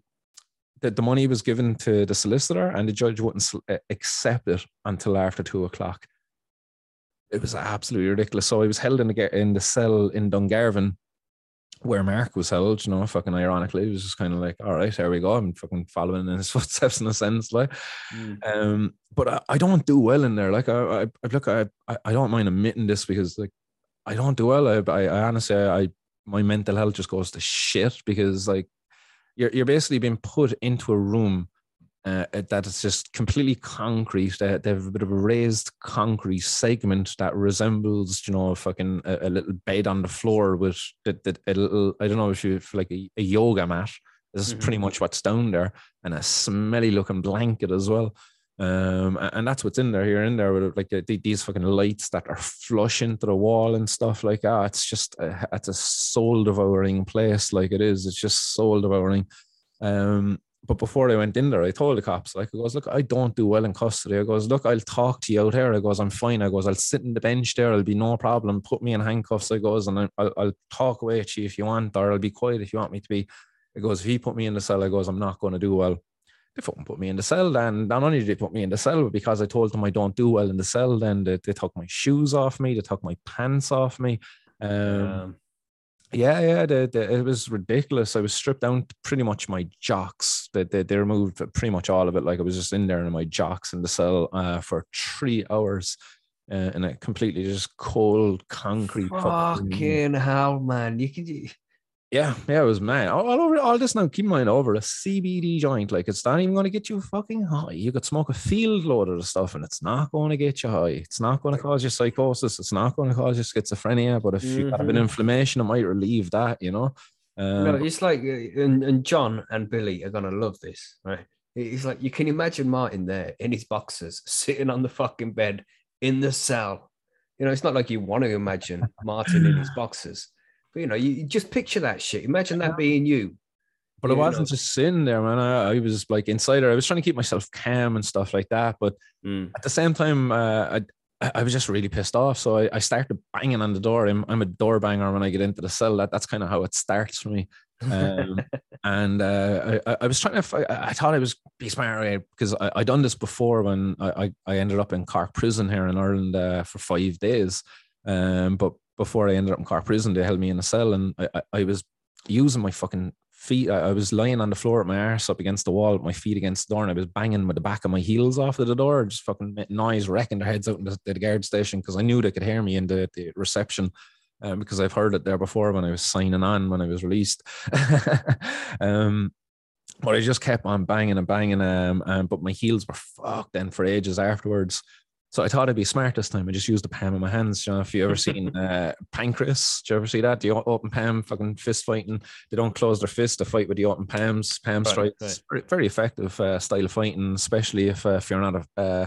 Speaker 4: the, the money was given to the solicitor and the judge wouldn't uh, accept it until after two o'clock. It was absolutely ridiculous. So I was held in the, in the cell in Dungarvan where Mark was held, you know, fucking ironically, it was just kind of like, all right, here we go. I'm fucking following in his footsteps in a sense, like.
Speaker 2: Mm.
Speaker 4: Um, but I, I don't do well in there. Like, I, I I- look, I, I I don't mind admitting this because, like, I don't do well. I, I, I honestly, I, my mental health just goes to shit because, like, you're you're basically being put into a room uh, that is just completely concrete. They, they have a bit of a raised concrete segment that resembles, you know, fucking a, a little bed on the floor with that, that a little. I don't know if you like a, a yoga mat. This is
Speaker 2: Mhm.
Speaker 4: pretty much what's down there, and a smelly looking blanket as well. Um, and that's what's in there. Here in there with like uh, these fucking lights that are flush into the wall and stuff like that. It's just a, it's a soul devouring place. Like it is. It's just soul devouring. Um, but before I went in there, I told the cops, like, I goes, look, I don't do well in custody. I goes, look, I'll talk to you out here. I goes, I'm fine. I goes, I'll sit in the bench there. I'll be no problem. Put me in handcuffs. I goes, and I'll, I'll talk away at you if you want, or I'll be quiet if you want me to be. It goes, if he put me in the cell, I goes, I'm not going to do well. They fucking put me in the cell. Then not only did they put me in the cell, but because I told them I don't do well in the cell, then they, they took my shoes off me. They took my pants off me. Um, yeah, yeah, the, the, it was ridiculous. I was stripped down to pretty much my jocks. They, they, they removed pretty much all of it. Like I was just in there in my jocks in the cell uh, for three hours uh, in a completely just cold concrete. fucking
Speaker 2: fucking hell, man! You can.
Speaker 4: Yeah, yeah, it was mad. All, all over all this now, keep in mind over a CBD joint, like it's not even going to get you fucking high. You could smoke a field load of the stuff and it's not going to get you high. It's not going to cause you psychosis. It's not going to cause you schizophrenia. But if you have an inflammation, it might relieve that, you know. Um,
Speaker 2: no, it's like, uh, and, and John and Billy are gonna love this, right? It's like you can imagine Martin there in his boxers, sitting on the fucking bed in the cell. You know, it's not like you want to imagine Martin in his boxers, but you know, you, you just picture that shit. Imagine that being you.
Speaker 4: But
Speaker 2: Yeah,
Speaker 4: I wasn't just sitting there, man. I, I was like inside there. I was trying to keep myself calm and stuff like that. But at the same time, uh, I I was just really pissed off. So I, I started banging on the door. I'm, I'm a door banger when I get into the cell. That that's kind of how it starts for me. Um, and uh, I, I- was trying to. I I thought I was be smart because I I done this before when I, I I ended up in Cork prison here in Ireland uh, for five days. Um, but before I ended up in Cork prison, they held me in a cell, and I I, I was using my fucking feet. I, I was lying on the floor with my arse up against the wall, with my feet against the door, and I was banging with the back of my heels off of the door, just fucking noise, wrecking their heads out in the, the guard station because I knew they could hear me in the, the reception. Um, because I've heard it there before when I was signing on when I was released. um, but I just kept on banging and banging. Um, um, but my heels were fucked then for ages afterwards. So I thought I'd be smart this time. I just used the palm in my hands. You know, if you ever seen uh, Pancrase, do you ever see that? The open palm, fucking fist fighting. They don't close their fist. They fight with the open palms, palm
Speaker 2: Right,
Speaker 4: strikes.
Speaker 2: right.
Speaker 4: Very, very effective uh, style of fighting, especially if uh, if you're not a uh,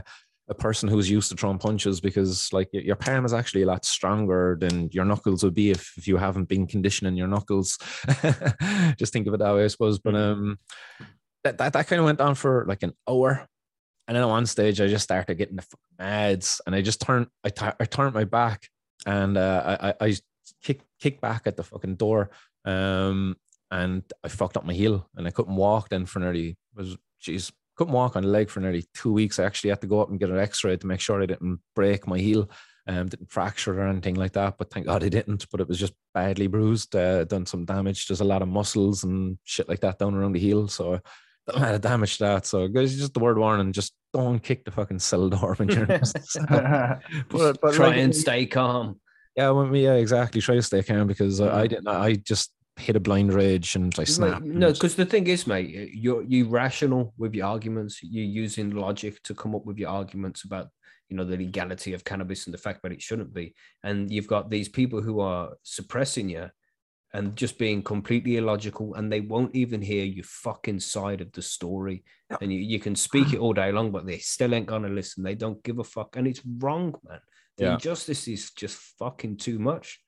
Speaker 4: a person who's used to throwing punches, because like your palm is actually a lot stronger than your knuckles would be if if you haven't been conditioning your knuckles. just think of it that way, I suppose. But um, that that, that kind of went on for like an hour. And then at one stage, I just started getting the mads, and I just turned, I, I turned my back, and uh, I, I, I kicked, kicked back at the fucking door, um, and I fucked up my heel, and I couldn't walk then for nearly was, jeez, couldn't walk on a leg for nearly two weeks. I actually had to go up and get an X-ray to make sure I didn't break my heel, um, didn't fracture or anything like that. But thank God I didn't. But it was just badly bruised, uh, done some damage. There's a lot of muscles and shit like that down around the heel, so lot of damage to that. So guys, just the word warning, just don't kick the fucking cell door when you're but, but
Speaker 2: Try
Speaker 4: like,
Speaker 2: and stay calm.
Speaker 4: yeah, well, yeah, exactly. Try to stay calm because I, I didn't. I just hit a blind rage and I snapped.
Speaker 2: No, because the thing is, mate, you're you rational with your arguments. You're using logic to come up with your arguments about you know the legality of cannabis and the fact that it shouldn't be. And you've got these people who are suppressing you and just being completely illogical, and they won't even hear your fucking side of the story. And you, you can speak it all day long, but they still ain't gonna listen. They don't give a fuck, and it's wrong, man. The
Speaker 4: Yeah.
Speaker 2: injustice is just fucking too much.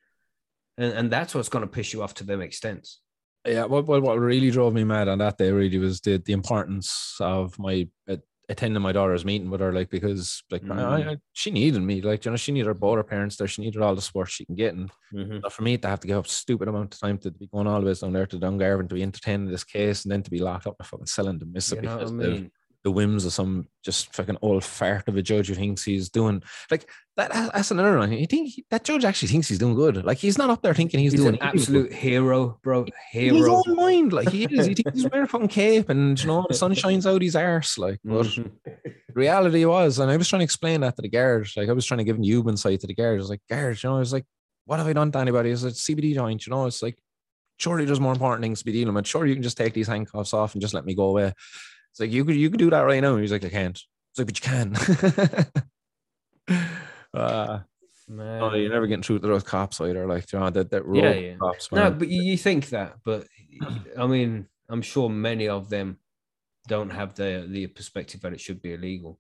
Speaker 2: And, and that's what's to piss you off to them extents.
Speaker 4: yeah, what, what what really drove me mad on that day really was the the importance of my uh, attending my daughter's meeting with her, like because like I,
Speaker 2: Mm.
Speaker 4: I, she needed me, like you know, she needed her both her parents there, she needed all the support she can get, and
Speaker 2: Mhm.
Speaker 4: For me to have to give up stupid amount of time to be going all the way down there to Dungarvan to be entertaining this case and then to be locked up in a fucking cell and to miss
Speaker 2: You know what I
Speaker 4: because
Speaker 2: mean?
Speaker 4: The whims of some just fucking old fart of a judge who thinks he's doing like that. That's another one. You think he- that judge actually thinks he's doing good? Like he's not up there thinking he's,
Speaker 2: He's,
Speaker 4: doing
Speaker 2: an absolute hero, bro.
Speaker 4: In his own mind, like he is. He thinks he's wearing a fucking cape, and you know the sun shines out his arse. Like, but
Speaker 2: Mhm.
Speaker 4: reality was, and I was trying to explain that to the guard. Like I was trying to give you insight to the guard. I was like, guard, you know, I was like, what have I done to anybody? It's a CBD joint, you know. It's like, surely there's more important things to be dealing with. Sure, you can just take these handcuffs off and just let me go away. It's like you could you could do that right now. And he's like, I can't. It's like, but you can. uh,
Speaker 2: Man.
Speaker 4: no, you're never getting through to those cops either. Like, you know, that that rogue
Speaker 2: Yeah, yeah.
Speaker 4: cops.
Speaker 2: No, but you, you think that, but I mean, I'm sure many of them don't have the the perspective that it should be illegal.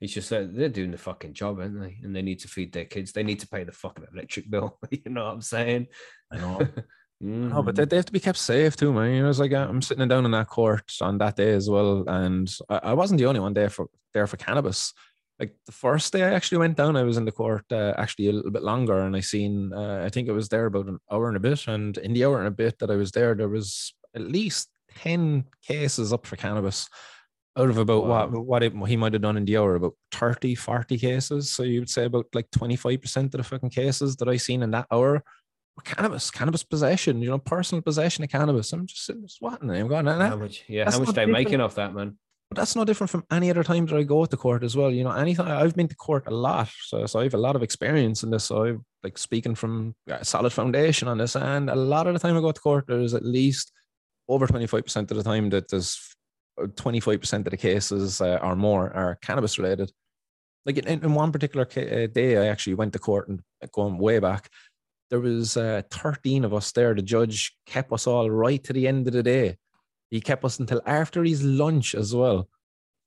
Speaker 2: It's just that they're doing the fucking job, aren't they? And they need to feed their kids. They need to pay the fucking electric bill. you know what I'm saying?
Speaker 4: I know. No, but they, they have to be kept safe too, man. You know, it's like uh, I'm sitting down in that court on that day as well, and I, I wasn't the only one there for there for cannabis. Like the first day I actually went down, I was in the court uh, actually a little bit longer, and I seen uh, I think it was there about an hour and a bit, and in the hour and a bit that I was there, there was at least ten cases up for cannabis out of about
Speaker 2: Wow.
Speaker 4: what what it, he might have done in the hour about 30 40 cases so you would say about like 25% of the fucking cases that i seen in that hour cannabis cannabis possession you know personal possession of cannabis i'm just sitting what I'm going and
Speaker 2: how much? Yeah,
Speaker 4: that's
Speaker 2: how much they making off that, man?
Speaker 4: but that's no different from any other time that i go to court as well you know anytime i've been to court a lot so, so i have a lot of experience in this so i'm like speaking from a solid foundation on this and a lot of the time i go to court there's at least over 25% of the time that there's 25% of the cases uh, or more are cannabis related. Like in, in one particular ca- uh, day, I actually went to court and uh, going way back. There was uh, 13 of us there. The judge kept us all right to the end of the day. He kept us until after his lunch as well.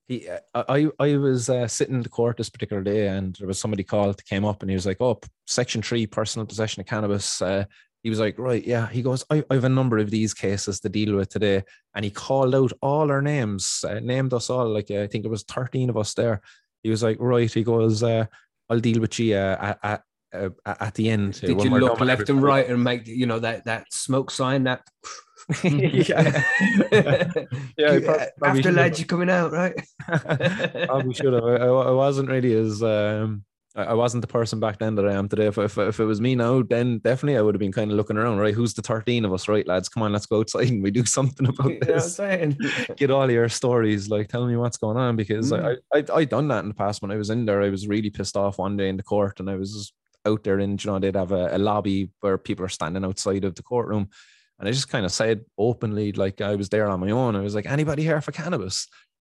Speaker 4: He, uh, I, I was uh, sitting in the court this particular day, and there was somebody called, came up, and he was like, "Oh, Section Three, personal possession of cannabis." Uh, he was like, right, yeah. He goes, I, I have a number of these cases to deal with today. And he called out all our names, uh, named us all. Like, uh, I think it was 13 of us there. He was like, right. He goes, I'll deal with you at, at, uh, at the end.
Speaker 2: Did
Speaker 4: when
Speaker 2: you look
Speaker 4: done with
Speaker 2: left and right and make you know that that smoke sign that?
Speaker 4: yeah. Yeah, I prob- probably
Speaker 2: After lads, you're coming out, right?
Speaker 4: Probably should have. I, I I wasn't really as um I I wasn't the person back then that I am today. If, if, if it was me now, then definitely I would have been kind of looking around, right? Who's the 13 of us, right, lads? Come on, let's go outside and we do something about
Speaker 2: you know what I'm
Speaker 4: this.
Speaker 2: saying?
Speaker 4: Get all your stories, like tell me what's going on because
Speaker 2: Mm.
Speaker 4: I, I I done that in the past when I was in there. I was really pissed off one day in the court and I was out there and you know they'd have a, a lobby where people are standing outside of the courtroom. And I just kind of said openly, like I was there on my own. I was like, anybody here for cannabis?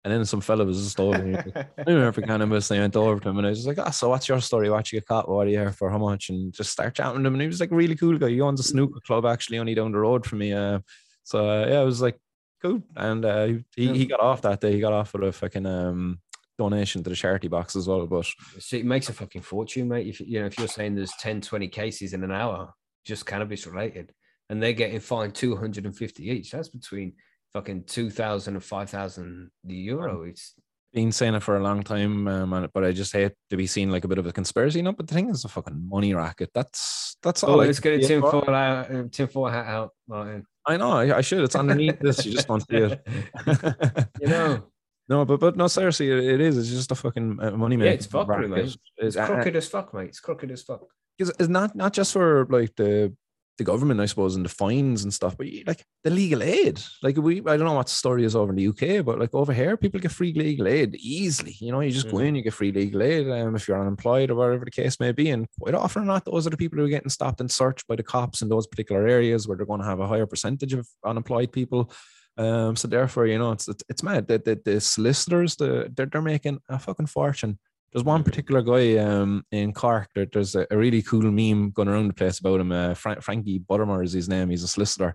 Speaker 4: And then some fella was just over. and he was like, I'm here for cannabis. And I went over to him and I was just like, ah, so what's your story? What you get caught? What are you here for? How much? And just start chatting with him. And he was like really cool guy. He owns a snooker club actually only down the road from me. Uh, so uh, yeah, it was like cool. And uh, he, he got off that day. He got off with a fucking um, donation to the charity box as well. But
Speaker 2: So it makes a fucking fortune, mate. If you know, if you're saying there's 10, 20 cases in an hour, just cannabis related, and they're getting fined 250 each, that's between fucking 2,000 and 5,000 euro. It's
Speaker 4: been saying it for a long time, um, but I just hate to be seen like a bit of a conspiracy. No, but the thing is a fucking money racket. That's that's all.
Speaker 2: oh, let's get a
Speaker 4: for.
Speaker 2: tinfoil out, uh, tinfoil hat out, Martin.
Speaker 4: I know. I, I should. It's underneath this. You just don't see it.
Speaker 2: you know,
Speaker 4: no, but but no, seriously, it, it is. It's just a fucking uh, money
Speaker 2: yeah, it's fuckery, mate. It's
Speaker 4: It's, uh,
Speaker 2: crooked as fuck, mate. It's crooked as fuck.
Speaker 4: because it's not not just for like the the government, I suppose, and the fines and stuff, but like the legal aid. Like we, I don't know what the story is over in the UK, but like over here, people get free legal aid easily. You know, you just go
Speaker 2: Mhm.
Speaker 4: in, you get free legal aid, um, if you're unemployed or whatever the case may be. And quite often or not, those are the people who are getting stopped and searched by the cops in those particular areas where they're going to have a higher percentage of unemployed people. Um, so therefore, you know, it's it's, it's mad that the, the solicitors, the they're, they're making a fucking fortune. There's one particular guy um, in Cork. There, there's a, a really cool meme going around the place about him. Uh, Frank, Frankie Buttimer is his name. He's a solicitor.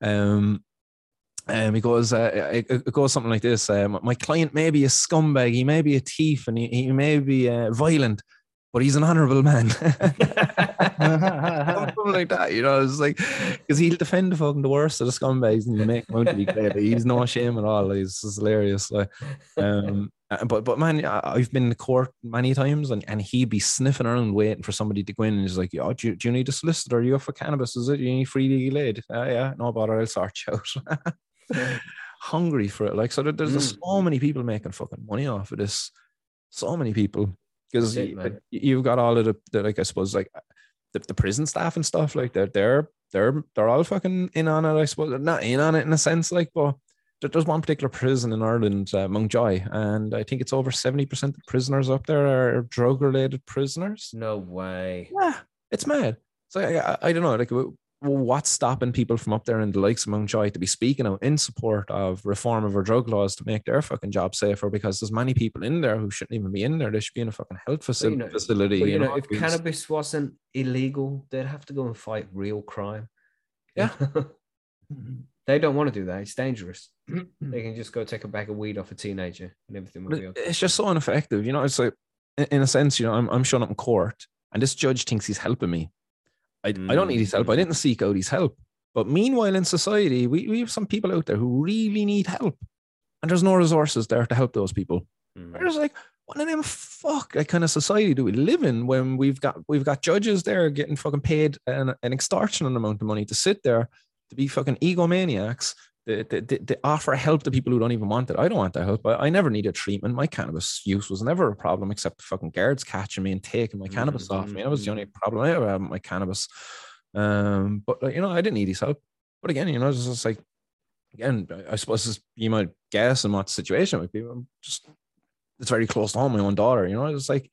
Speaker 4: Um, um, he goes, uh, it, it goes something like this: um, My client may be a scumbag, he may be a thief, and he, he may be uh, violent, but he's an honourable man. like that, you know. It's like because he'll defend the fucking the worst of the scumbags and make him out to be. He's no shame at all. He's just hilarious. Like, um, uh, but but man, I've been to court many times, and, and he'd be sniffing around waiting for somebody to go in, and he's like, "Oh, do you, do you need a solicitor? Are you up for cannabis? Is it? You need free legal aid? Uh, yeah, no bother. I'll sort you out." Hungry for it, like so. There's just so many people making fucking money off of this. So many people because
Speaker 2: man.
Speaker 4: you've got all of the, the like I suppose like the, the prison staff and stuff like that. They're they're they're all fucking in on it. I suppose They're not in on it in a sense, like but there- there's one particular prison in Ireland, uh, Mountjoy, and I think it's over seventy percent of prisoners up there are drug related prisoners.
Speaker 2: No way.
Speaker 4: Yeah, it's mad. So I, I, I don't know, like what's stopping people from up there in the likes of Mountjoy to be speaking out in support of reform of our drug laws to make their fucking job safer? Because there's many people in there who shouldn't even be in there. They should be in a fucking health
Speaker 2: But,
Speaker 4: facility.
Speaker 2: you know,
Speaker 4: facility
Speaker 2: but, you know, if
Speaker 4: because-
Speaker 2: cannabis wasn't illegal, they'd have to go and fight real crime.
Speaker 4: Yeah.
Speaker 2: they don't want to do that. It's dangerous. they can just go take a bag of weed off a teenager and everything will be okay.
Speaker 4: it's just so ineffective. You know, it's like, in- in a sense, you know, I'm, I'm showing up in court and this judge thinks he's helping me. I, I don't need his help. I
Speaker 2: Mm.
Speaker 4: didn't seek out his help. But meanwhile, in society, we, we have some people out there who really need help. And there's no resources there to help those people.
Speaker 2: Mm.
Speaker 4: We're just like, what in them fuck like kind of society do we live in when we've got we've got judges there getting fucking paid an, an extortionate amount of money to sit there to be fucking egomaniacs to, to, to offer help to people who don't even want it. I don't want that help. I, I never needed treatment. My cannabis use was never a problem except the fucking guards catching me and taking my cannabis off me. That was the only problem I ever had with my cannabis. Um, but you know, I didn't need his help. But again, you know, it's just like again, I- suppose you might guess in what situation it would be. I'm just it's very close to home. My own daughter, you know, it's like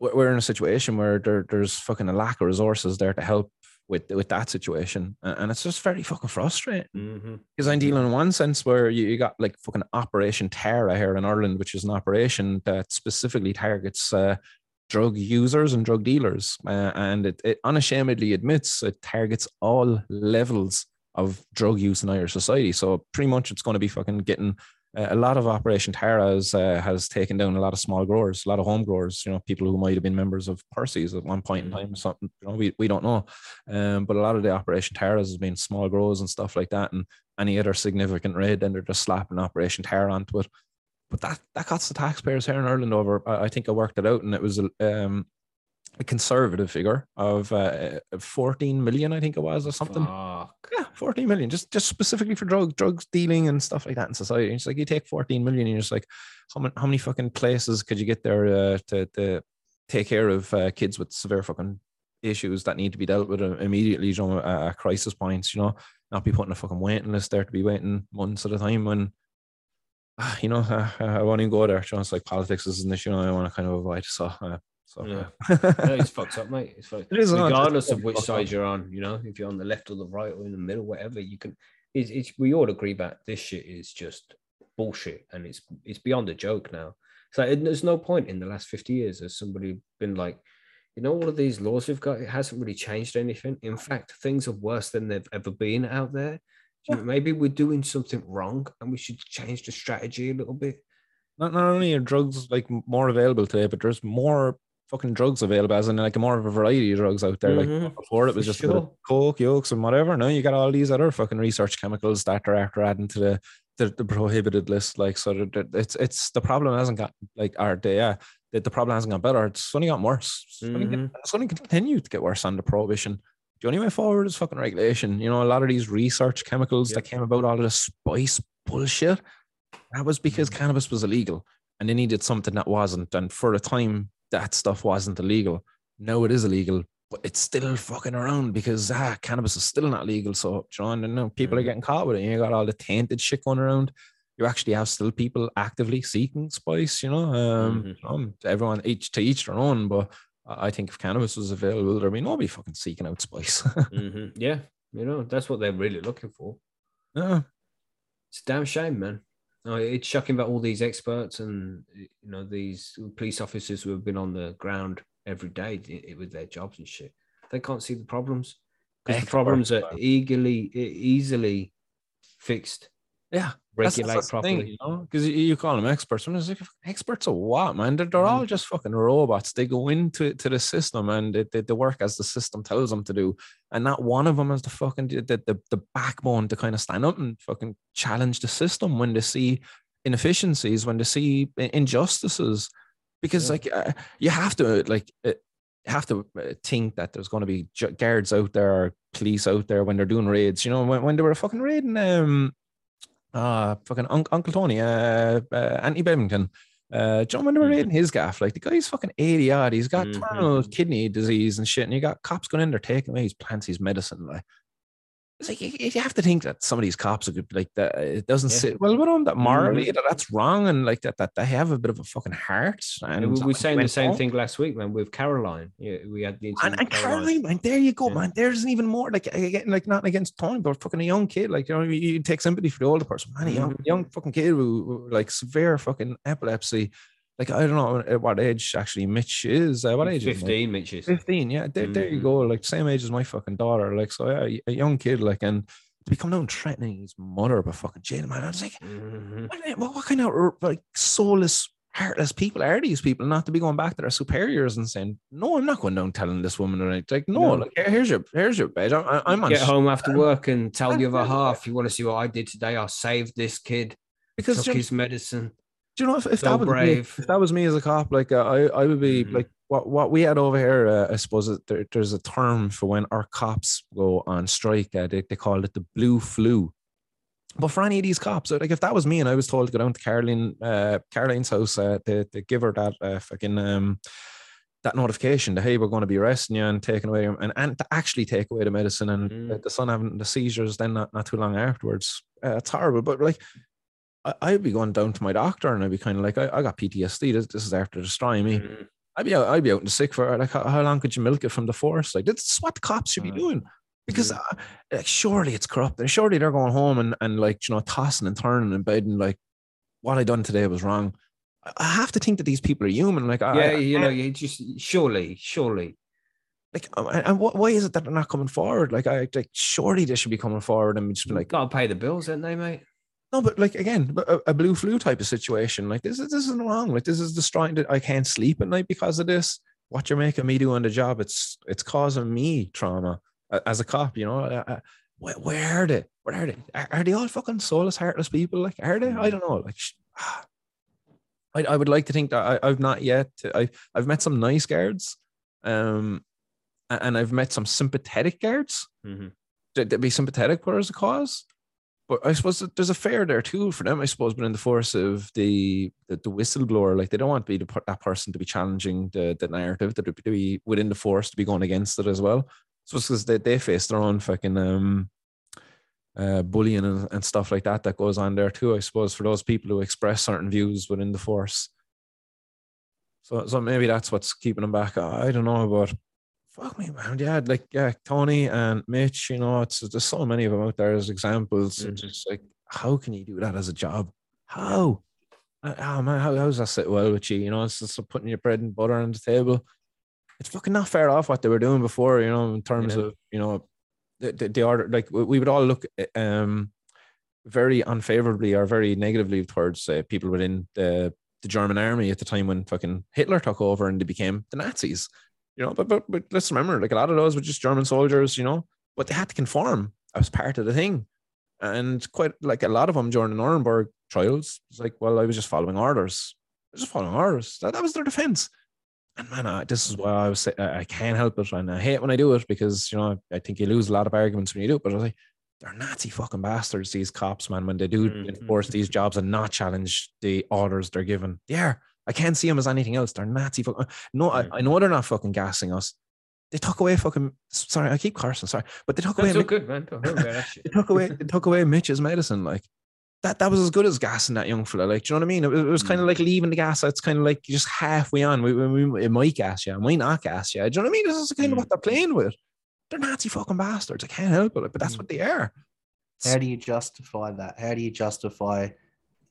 Speaker 4: we're we're in a situation where there, there's fucking a lack of resources there to help with with that situation, and it's just very fucking frustrating
Speaker 2: Mhm.
Speaker 4: because I'm dealing in one sense where you, you got like fucking Operation Tara here in Ireland, which is an operation that specifically targets uh, drug users and drug dealers, uh, and it, it unashamedly admits it targets all levels of drug use in Irish society. So pretty much it's going to be fucking getting a lot of Operation Tara has, uh, has taken down a lot of small growers, a lot of home growers, you know, people who might have been members of Percy's at one point in
Speaker 2: Mm.
Speaker 4: time or something, you know, we, we don't know. Um, but a lot of the Operation Taras has been small growers and stuff like that. And any other significant raid, then they're just slapping Operation Tara onto it. But that, that costs the taxpayers here in Ireland over, I, I think I worked it out and it was a, um, a conservative figure of uh, 14 million, I think it was, or something.
Speaker 2: Fuck.
Speaker 4: Yeah, 14 million, just just specifically for drug drugs dealing and stuff like that in society. It's like you take 14 million, and you're just like, how many how many fucking places could you get there uh, to to take care of uh, kids with severe fucking issues that need to be dealt with uh, immediately, you know, uh, crisis points, you know, not be putting a fucking waiting list there to be waiting months at a time when. You know, uh, I won't even go there. You know, it's like politics is an issue I want to kind of avoid. So, uh, so
Speaker 2: Yeah. No, it's fucked up, mate. It's fucked.
Speaker 4: It is,
Speaker 2: regardless of which side
Speaker 4: up.
Speaker 2: you're on. You know, if you're on the left or the right or in the middle, whatever, you can. It's, it's we all agree that this shit is just bullshit, and it's it's beyond a joke now. So it, there's no point in the last fifty years has somebody been like, you know, all of these laws we've got, it hasn't really changed anything. In fact, things are worse than they've ever been out there.
Speaker 4: Yeah.
Speaker 2: Maybe we're doing something wrong, and we should change the strategy a little bit.
Speaker 4: not, not only are drugs like more available today, but there's more fucking drugs available, as in like more of a variety of drugs out there.
Speaker 2: Mhm,
Speaker 4: Like before, it was just a bit of
Speaker 2: sure.
Speaker 4: coke, yolks, and whatever. Now you got all these other fucking research chemicals that are after adding to the the, the prohibited list. Like so, that- it's it's the problem hasn't got like our day. Yeah, the, the problem hasn't got better. It's only got worse. It's, only get- it's going to continue to get worse under prohibition. The only way forward is fucking regulation. You know, a lot of these research chemicals that came about, all of this spice bullshit, that was because
Speaker 2: Mm-hmm.
Speaker 4: cannabis was illegal and they needed something that wasn't. And for a time, that stuff wasn't illegal. No, it is illegal, but it's still fucking around because ah, cannabis is still not legal. So, John, and now people are
Speaker 2: Mhm.
Speaker 4: getting caught with it. You got all the tainted shit going around. You actually have still people actively seeking spice, you know. Um,
Speaker 2: Mhm.
Speaker 4: um, everyone each to each their own, but I think if cannabis was available, there'd be nobody fucking seeking out spice.
Speaker 2: Mhm. Yeah, you know, that's what they're really looking for.
Speaker 4: yeah.
Speaker 2: It's a damn shame, man. It's shocking that all these experts and you know these police officers who have been on the ground every day with their jobs and shit, they can't see the problems because the problems are eagerly, easily fixed.
Speaker 4: Yeah. That's-
Speaker 2: Regulate
Speaker 4: that's thing,
Speaker 2: properly.
Speaker 4: you know, because you, call them experts. And it's like, experts are what, man? They're, they're all
Speaker 2: Mhm.
Speaker 4: just fucking robots. They go into to the system and they, they, they work as the system tells them to do. And not one of them has the fucking the, the, the backbone to kind of stand up and fucking challenge the system when they see inefficiencies, when they see injustices. Because
Speaker 2: Yeah.
Speaker 4: like uh, you have to like uh, have to uh, think that there's going to be guards out there or police out there when they're doing raids. You know, when, when they were fucking raiding um uh fucking Unc Uncle Tony, uh, uh Anthony Bevington. Uh, John when they were raiding his gaff? Like the guy's fucking 80 odd. He's got
Speaker 2: Mhm.
Speaker 4: terminal kidney disease and shit, and you got cops going in there taking away his plants, his medicine. Like it's like you, you have to think that some of these cops are good, like that. It doesn't
Speaker 2: Yeah.
Speaker 4: sit well with them that morally
Speaker 2: Mhm.
Speaker 4: that that's wrong, and like that that they have a bit of a fucking heart. And
Speaker 2: And we were saying the same thing last week, man, with Caroline. Yeah, we had the
Speaker 4: And, and Caroline, man, there you go,
Speaker 2: Yeah.
Speaker 4: man. There's even more like again, like not against Tony, but fucking a young kid. Like you know, you, take sympathy for the older person, man. A young,
Speaker 2: Mhm.
Speaker 4: young fucking kid who, who, like severe fucking epilepsy. Like I don't know at what age actually Mitch is. Uh, what age? is Mitch?
Speaker 2: Fifteen, Mitch is.
Speaker 4: 15 yeah there, there you
Speaker 2: Mhm.
Speaker 4: go like same age as my fucking daughter like so yeah a young kid like and to become known threatening his mother by fucking jail man I was like
Speaker 2: Mhm.
Speaker 4: what, what, kind of like soulless heartless people are these people not to be going back to their superiors and saying no I'm not going down telling this woman or anything like no,
Speaker 2: No.
Speaker 4: like here's your here's your bed I'm, I'm on
Speaker 2: Get home after work and tell the other half you want to see what I did today. I saved this kid,
Speaker 4: because
Speaker 2: took
Speaker 4: you-
Speaker 2: his medicine.
Speaker 4: Do you know if, if
Speaker 2: so
Speaker 4: that was me, if that was me as a cop like uh, I I would be
Speaker 2: Mhm.
Speaker 4: like what what we had over here uh, I suppose there, there's a term for when our cops go on strike uh, they, they call it the blue flu but for any of these cops like if that was me and I was told to go down to Caroline uh, Caroline's house uh, to, to give her that uh, fucking um that notification that hey we're going to be arresting you and taking away and, and to actually take away the medicine and
Speaker 2: Mm.
Speaker 4: the son having the seizures then not, not too long afterwards uh, it's horrible but like I, I'd be going down to my doctor and I'd be kind of like, I, I got PTSD. This, this is after destroying me.
Speaker 2: Mhm.
Speaker 4: I'd be out, I'd be out in the sick for like, how, how long could you milk it from the force? Like, this is what the cops should be
Speaker 2: Uh,
Speaker 4: doing. Because uh, like, surely it's corrupt. And surely they're going home and, and like, you know, tossing and turning in bed and like, what I done today was wrong. I- have to think that these people are human. Like,
Speaker 2: Yeah,
Speaker 4: I-
Speaker 2: you know, you just surely, surely.
Speaker 4: like, uh, and what, why is it that they're not coming forward? Like, I like, surely they should be coming forward and just be like,
Speaker 2: gotta pay the bills, ain't they, mate?
Speaker 4: No, but like again, a, a blue flu type of situation. Like this is this isn't wrong. Like this is destroying that I can't sleep at night because of this. What you're making me do on the job, it's it's causing me trauma as a cop. You know, Uh, uh, where, where are they? Where are they? Are, are they all fucking soulless, heartless people? Like are they? I don't know. Like. I, I would like to think that I, I've not yet. I I've met some nice guards, um, and I've met some sympathetic guards
Speaker 2: Mhm.
Speaker 4: that would be sympathetic towards the cause. But I suppose there's a fair there too for them, I suppose. But in the force of the the, the whistleblower, like they don't want to be the, that person to be challenging the, the narrative, that to be within the force to be going against it as well. So it's because they, they face their own fucking um, uh, bullying and, and stuff like that that goes on there too. I suppose for those people who express certain views within the force. So so maybe that's what's keeping them back. I don't know, but fuck me, man. Yeah, like yeah, Tony and Mitch. You know, it's there's so many of them out there as examples. It's
Speaker 2: Mhm.
Speaker 4: just like, how can you do that as a job? How? Uh, Oh man, how, how does that sit well with you? You know, it's just putting your bread and butter on the table. It's fucking not fair off what they were doing before, you know, in terms
Speaker 2: Yeah.
Speaker 4: of, you know, the, the, the order, like we we would all look um very unfavorably or very negatively towards uh, people within the, the German army at the time when fucking Hitler took over and they became the Nazis, you know, but, but, but let's remember, like a lot of those were just German soldiers, you know, but they had to conform as part of the thing and quite like a lot of them during the Nuremberg trials, it's like, well, I was just following orders. I was just following orders. That, that was their defense. And man, I, this is why I was say, I I can't help it, and I hate when I do it because you know I think you lose a lot of arguments when you do it. But I was like, they're Nazi fucking bastards. These cops, man, when they do
Speaker 2: Mhm.
Speaker 4: enforce these jobs and not challenge the orders they're given, yeah, I can't see them as anything else. They're Nazi fucking. Uh, no, I. I know they're not fucking gassing us. They took away fucking. Sorry, I keep cursing. Sorry, but they took away.
Speaker 2: That's all
Speaker 4: Mi-
Speaker 2: good, man. Don't worry about that shit.
Speaker 4: they took away they took away Mitch's medicine. Like that that was as good as gassing that young fella. Like, do you know what I mean? It was, it was kind of mm. like leaving the gas. It's kind of like just halfway on. We, we, we, it might gas you, it might not gas you. Do you know what I mean? This is kind of mm. what they're playing with. They're Nazi fucking bastards. I can't help it, but that's mm. what they are.
Speaker 5: How do you justify that? How do you justify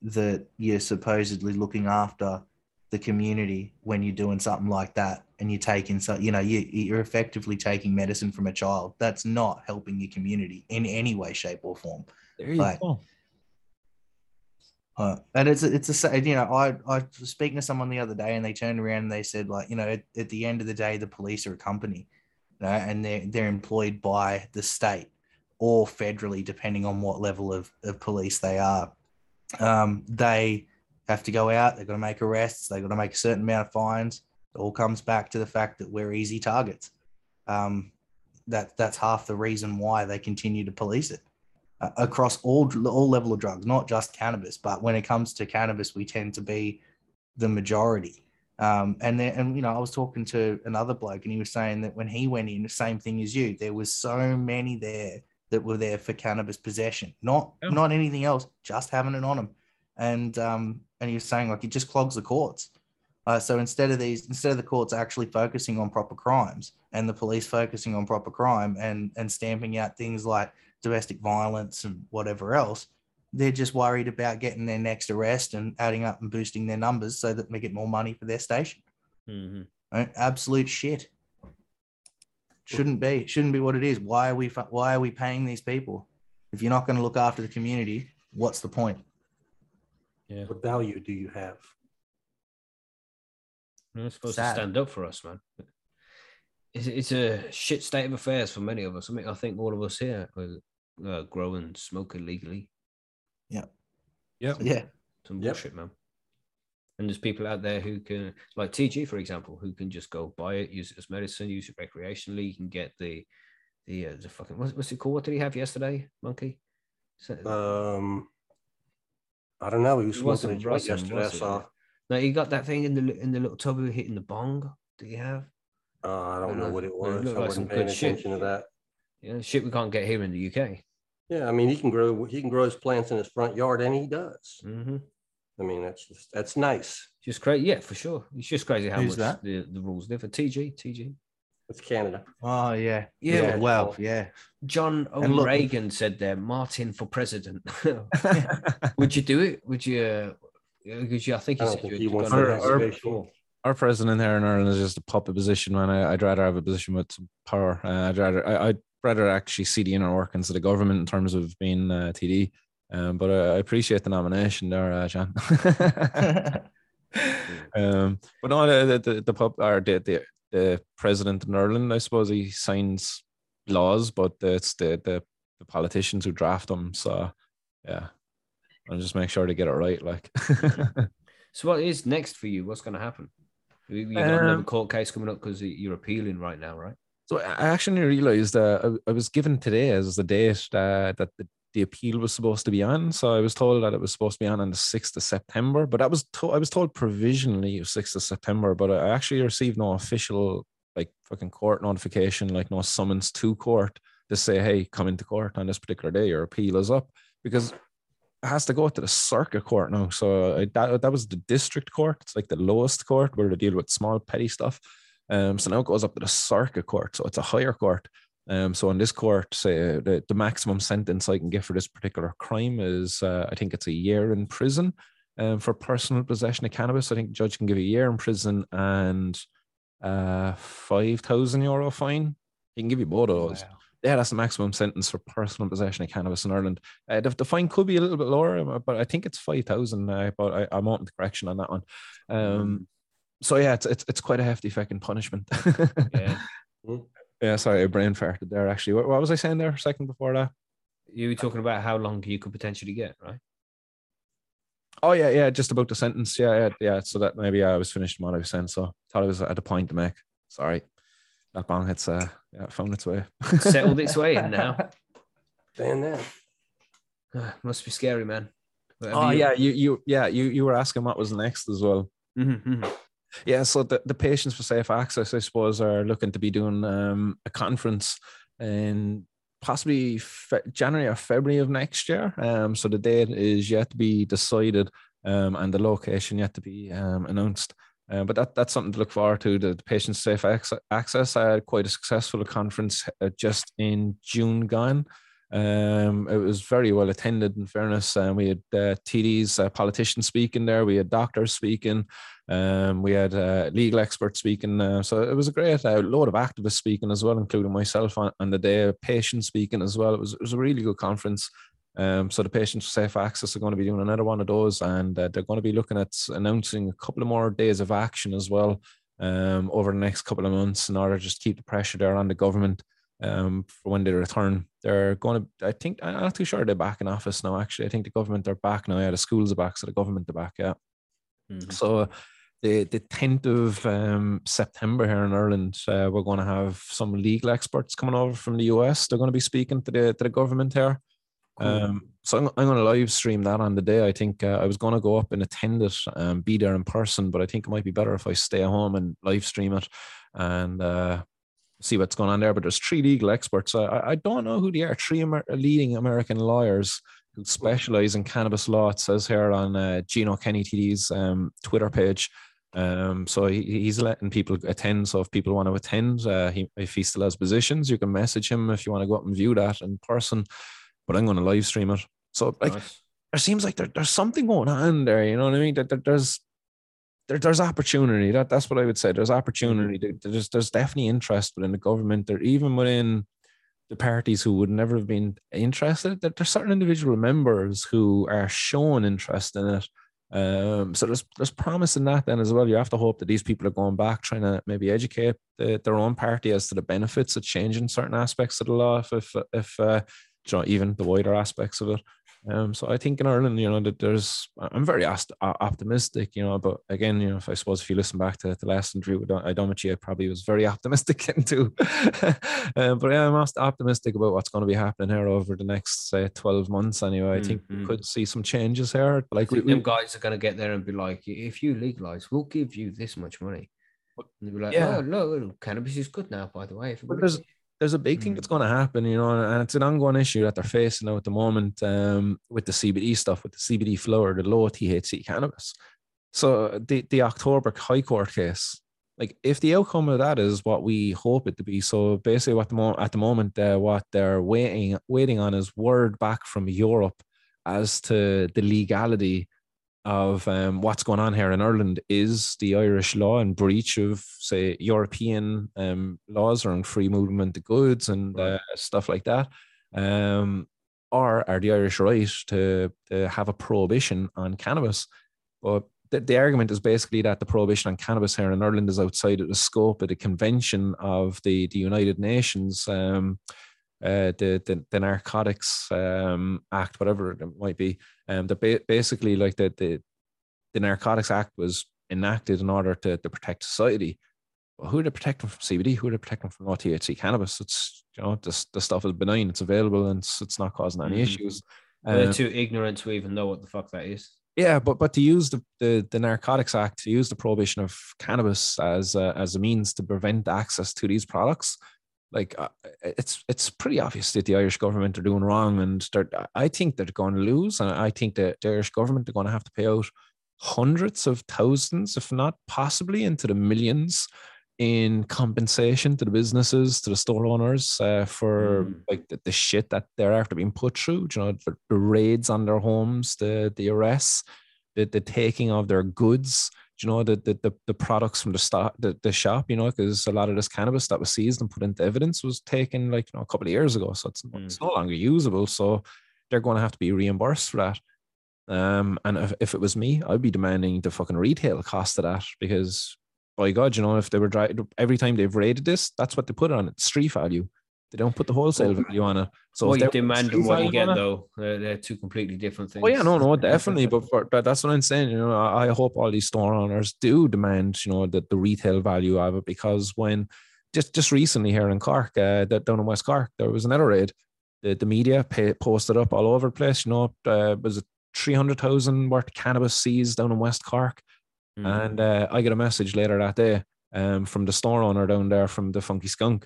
Speaker 5: that you're supposedly looking after the community when you're doing something like that and you're taking so you know you you're effectively taking medicine from a child that's not helping your community in any way shape or form
Speaker 4: There you
Speaker 5: Right.
Speaker 4: go.
Speaker 5: Uh, and it's it's a you know I I was speaking to someone the other day and they turned around and they said like you know at, at the end of the day the police are a company, you know, and they're they're employed by the state or federally depending on what level of, of police they are. Um, they have to go out. They've got to make arrests. They've got to make a certain amount of fines. It all comes back to the fact that we're easy targets. Um, that that's half the reason why they continue to police it uh, across all all level of drugs, not just cannabis. But when it comes to cannabis, we tend to be the majority. Um, and then, and you know, I was talking to another bloke, and he was saying that when he went in, the same thing as you. There was so many there that were there for cannabis possession, not not anything else, just having it on them. And um, and he was saying like it just clogs the courts. Uh, so instead of these, instead of the courts actually focusing on proper crimes and the police focusing on proper crime and and stamping out things like domestic violence and whatever else, they're just worried about getting their next arrest and adding up and boosting their numbers so that they get more money for their station.
Speaker 2: Mhm.
Speaker 5: Right? Absolute shit. Shouldn't be. Shouldn't be what it is. Why are we? Why are we paying these people? If you're not going to look after the community, what's the point?
Speaker 2: Yeah.
Speaker 3: What value do you have?
Speaker 2: You're supposed
Speaker 5: Sad.
Speaker 2: to stand up for us, man. It's, it's a shit state of affairs for many of us. I mean, I think all of us here are uh, grow and smoke illegally.
Speaker 4: Yeah.
Speaker 5: Yeah. Yeah.
Speaker 2: Some
Speaker 3: Yep.
Speaker 2: bullshit, man. And there's people out there who can, like TG, for example, who can just go buy it, use it as medicine, use it recreationally. You can get the, the, uh, the fucking, what's, what's it called? What did he have yesterday, Monkey? So-
Speaker 3: Um, I don't know. He was
Speaker 2: It was
Speaker 3: smoking a
Speaker 2: some
Speaker 3: joint yesterday. I saw.
Speaker 2: no, he got that thing in the in the little tub who hitting the bong. Did he have?
Speaker 3: Uh, I don't
Speaker 2: don't
Speaker 3: know
Speaker 2: know.
Speaker 3: what it
Speaker 2: It
Speaker 3: was.
Speaker 2: looked
Speaker 3: I
Speaker 2: like
Speaker 3: wasn't paying
Speaker 2: good shit.
Speaker 3: attention to that.
Speaker 2: Yeah, shit we can't get here in the UK.
Speaker 3: Yeah, I mean, he can grow. He can grow his plants in his front yard, and he does.
Speaker 2: Mm-hmm.
Speaker 3: I mean, that's just that's nice.
Speaker 2: Just crazy, yeah, for sure. It's just crazy how
Speaker 5: Who's
Speaker 2: much
Speaker 5: that?
Speaker 2: the, the rules differ. TG, TG.
Speaker 3: It's Canada.
Speaker 5: Oh yeah.
Speaker 2: Yeah.
Speaker 5: Well, yeah.
Speaker 2: John
Speaker 5: And look-
Speaker 2: O'Regan said there, Martin for president. Would you do it? Would you? Uh, because you, I think
Speaker 3: I
Speaker 2: said
Speaker 3: think
Speaker 2: you'd
Speaker 3: he wants
Speaker 2: gone
Speaker 4: to
Speaker 2: to
Speaker 4: have
Speaker 2: the
Speaker 4: a
Speaker 2: before.
Speaker 4: Our president here in Ireland is just a puppet position, man. I, I'd rather have a position with some power. Uh, I'd rather I, I'd rather actually see the inner workings of the government in terms of being uh, TD. Um, but I, I appreciate the nomination there, uh, John. um, but no, the the, the, the pub or the, the the president in Ireland, I suppose he signs laws, but it's the the, the politicians who draft them. So yeah, I'll just make sure to get it right. Like,
Speaker 2: So what is next for you? What's going to happen? You got another
Speaker 4: Um,
Speaker 2: court case coming up because you're appealing right now, right?
Speaker 4: So I actually realized uh, I, I was given today as the date uh, that the, the appeal was supposed to be on. So I was told that it was supposed to be on on the sixth of September, but I was to- I was told provisionally sixth of September, but I actually received no official like fucking court notification, like no summons to court to say, hey, come into court on this particular day. Your appeal is up because it has to go to the circuit court now. So I, that that was the district court. It's like the lowest court where they deal with small petty stuff. Um, so now it goes up to the circuit court. So it's a higher court. Um, so on this court, say the, the maximum sentence I can get for this particular crime is, uh, I think it's a year in prison. Um, for personal possession of cannabis, I think the judge can give a year in prison and uh, five thousand euro fine. He can give you both of those.
Speaker 5: Wow.
Speaker 4: Yeah, that's the maximum sentence for personal possession of cannabis in Ireland. Uh, the, the fine could be a little bit lower, uh, but I think it's five thousand. Uh, but I, I'm open to correction on that one. Um, so yeah, it's it's it's quite a hefty fucking punishment.
Speaker 2: Yeah.
Speaker 4: Yeah, sorry, I brain farted there. Actually, what, what was I saying there? A second before that.
Speaker 2: You were talking about how long you could potentially get, right?
Speaker 4: Oh yeah, yeah, just about the sentence. Yeah, yeah, yeah. So that maybe I was finished what I was saying. So thought I was at a point to make. Sorry, that bong hits uh yeah found its way.
Speaker 2: Settled its way in now.
Speaker 3: Saying that.
Speaker 2: Must be scary, man. Whatever
Speaker 4: Oh
Speaker 2: you-
Speaker 4: yeah, you you yeah you you were asking what was next as well.
Speaker 2: Mhm, mhm.
Speaker 4: Yeah, so the, the patients for safe access, I suppose, are looking to be doing um, a conference in possibly fe- January or February of next year. Um, so the date is yet to be decided, um, and the location yet to be um, announced. Uh, but that that's something to look forward to. The, the safe access. I had quite a successful conference uh, just in June gone. Um, it was very well attended. In fairness, um, we had uh, TDs, uh, politicians speaking there. We had doctors speaking. Um, we had uh, legal experts speaking. Uh, so it was a great uh, load of activists speaking as well, including myself on, on the day. Patients speaking as well. It was it was a really good conference. Um, so the patients for safe access are going to be doing another one of those, and uh, they're going to be looking at announcing a couple of more days of action as well um, over the next couple of months in order to just keep the pressure there on the government um, for when they return. They're going to, I think, I'm not too sure they're back in office now. Actually, I think the government are back now. Yeah, the schools are back, so the government are back. Yeah.
Speaker 2: Mhm.
Speaker 4: So the the tenth of um, September here in Ireland, uh, we're going to have some legal experts coming over from the US. They're going to be speaking to the to the government here. Um, so I'm, I'm going to live stream that on the day. I think uh, I was going to go up and attend it, and be there in person, but I think it might be better if I stay home and live stream it and uh, see what's going on there. But there's three legal experts. I, I- don't know who they are. Three Amer- leading American lawyers who specialize in cannabis law. It says here on uh, Gino Kenny TD's um, Twitter page. Um, so he, he's letting people attend. So if people want to attend, uh, he, if he still has positions, you can message him if you want to go up and view that in person. But I'm going to live stream it. So like,
Speaker 2: Nice.
Speaker 4: there seems like there, there's something going on there. You know what I mean? There, there- there's there, there's opportunity. That that's what I would say. There's opportunity. There- There's there's definitely interest within the government. There even within the parties who would never have been interested. That there's certain individual members who are showing interest in it. Um, so there's there's promise in that then as well. You have to hope that these people are going back, trying to maybe educate the, their own party as to the benefits of changing certain aspects of the law, if if, if uh, you know, even the wider aspects of it. Um, so I think in Ireland, you know, that there's, I'm very ast- optimistic, you know, but again, you know, if I suppose if you listen back to the last interview with Idomachi, I probably was very optimistic into, um, but yeah, I'm optimistic about what's going to be happening here over the next, say, 12 months anyway. I think we
Speaker 2: Mhm.
Speaker 4: could see some changes here. Like, we, we-
Speaker 2: them guys are going to get there and be like, if you legalize, we'll give you this much money. And they'll be like,
Speaker 4: Yeah.
Speaker 2: oh, no, cannabis is good now, by the way.
Speaker 4: But there's there's a big thing that's going to happen, you know, and it's an ongoing issue that they're facing now at the moment um, with the CBD stuff, with the CBD flower, the low THC cannabis. So the the October High Court case, like if the outcome of that is what we hope it to be, so basically what the mo- at the moment uh, what they're waiting waiting on is word back from Europe as to the legality of um, what's going on here in Ireland is the Irish law in breach of, say, European um, laws around free movement of goods and uh, stuff like that, um, or are the Irish right to, to have a prohibition on cannabis? But the, the argument is basically that the prohibition on cannabis here in Ireland is outside of the scope of the Convention of the, the United Nations. Um, uh, the, the the Narcotics um, Act, whatever it might be, um, that ba- basically like the, the the Narcotics Act was enacted in order to, to protect society. Well, who are they protecting from CBD? Who are they protecting from low THC cannabis? It's you know this the stuff is benign, it's available, and it's, it's not causing any
Speaker 2: Mhm.
Speaker 4: issues.
Speaker 2: they're
Speaker 4: Um,
Speaker 2: too ignorant to even know what the fuck that is.
Speaker 4: yeah, but but to use the, the the Narcotics Act to use the prohibition of cannabis as as a means to prevent access to these products, like uh, it's it's pretty obvious that the Irish government are doing wrong, and they're, I think they're going to lose, and I think that the Irish government are going to have to pay out hundreds of thousands, if not possibly into the millions, in compensation to the businesses, to the store owners uh, for
Speaker 2: Mm.
Speaker 4: like the, the shit that they're after being put through. You know, the, the raids on their homes, the the arrests, the the taking of their goods. You know, the the the, the products from the start the, the shop. You know, because a lot of this cannabis that was seized and put into evidence was taken like you know a couple of years ago, so it's, it's no longer usable. So they're going to have to be reimbursed for that. Um, and if, if it was me, I'd be demanding the fucking retail cost of that because, by God, you know, if they were dry, every time they've rated this, that's what they put on it, street value. They don't put the wholesale value on it. So
Speaker 2: what
Speaker 4: if
Speaker 2: you demand and what you get, though, they're, they're two completely different things.
Speaker 4: Oh yeah, no, no, definitely. But for, that, that's what I'm saying. You know, I, I hope all these store owners do demand, you know, that the retail value of it because when just just recently here in Cork, uh, that down in West Cork, there was another raid. The the media pay, posted up all over the place. You know, uh, was it three hundred thousand worth of cannabis seized down in West Cork?
Speaker 2: Mhm.
Speaker 4: And uh, I get a message later that day um, from the store owner down there from the Funky Skunk.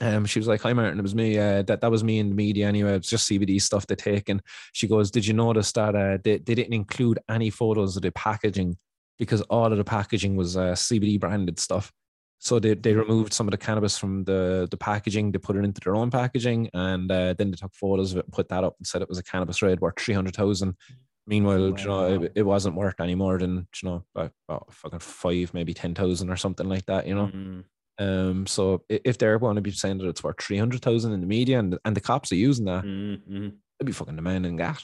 Speaker 4: Um, she was like, "Hi, Martin. It was me. Uh, that that was me in the media anyway. It's just CBD stuff they take." And she goes, "Did you notice that uh, they they didn't include any photos of the packaging because all of the packaging was uh, CBD branded stuff. So they they removed some of the cannabis from the the packaging. They put it into their own packaging, and uh, then they took photos of it and put that up and said it was a cannabis raid worth three hundred thousand. Meanwhile, you know, it, it wasn't worth any more than you know about, about fucking five, maybe ten thousand or something like that. You know.
Speaker 2: Mhm.
Speaker 4: Um, so if they're going to be saying that it's worth three hundred thousand in the media and and the cops are using that,
Speaker 2: Mhm, mhm.
Speaker 4: they'd be fucking demanding that.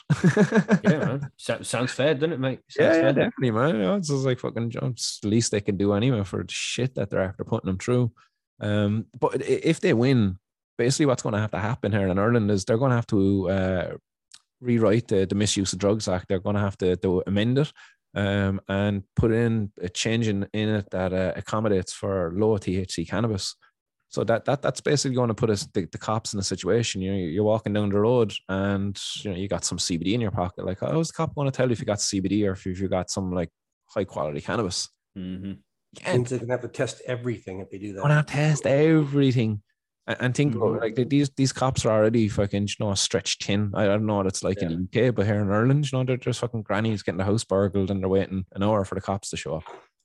Speaker 2: Yeah, man. So, sounds fair, doesn't it, mate?
Speaker 4: yeah,
Speaker 2: Sounds
Speaker 4: yeah,
Speaker 2: fair.
Speaker 4: definitely, man. You know, it's just like fucking it's the least they can do anyway for the shit that they're after putting them through. Um, but if they win, basically what's going to have to happen here in Ireland is they're going to have to uh, rewrite the, the Misuse of Drugs Act. They're going to have to, to amend it um, and put in a change in, in it that uh, accommodates for low THC cannabis. So that that that's basically going to put us the, the cops in a situation. You know, you're walking down the road and you know you got some CBD in your pocket. Like, how's the cop going to tell you if you got CBD or if you, if you got some like high quality cannabis?
Speaker 2: Mhm.
Speaker 4: And
Speaker 3: they're gonna have to test everything if they do that.
Speaker 4: going to test everything. And, and think about it,
Speaker 2: Mhm.
Speaker 4: like these these cops are already fucking you know stretched thin. I don't know what it's like in the UK, but here in Ireland, you know, they're just fucking grannies getting the house burgled and they're waiting an hour for the cops to show up.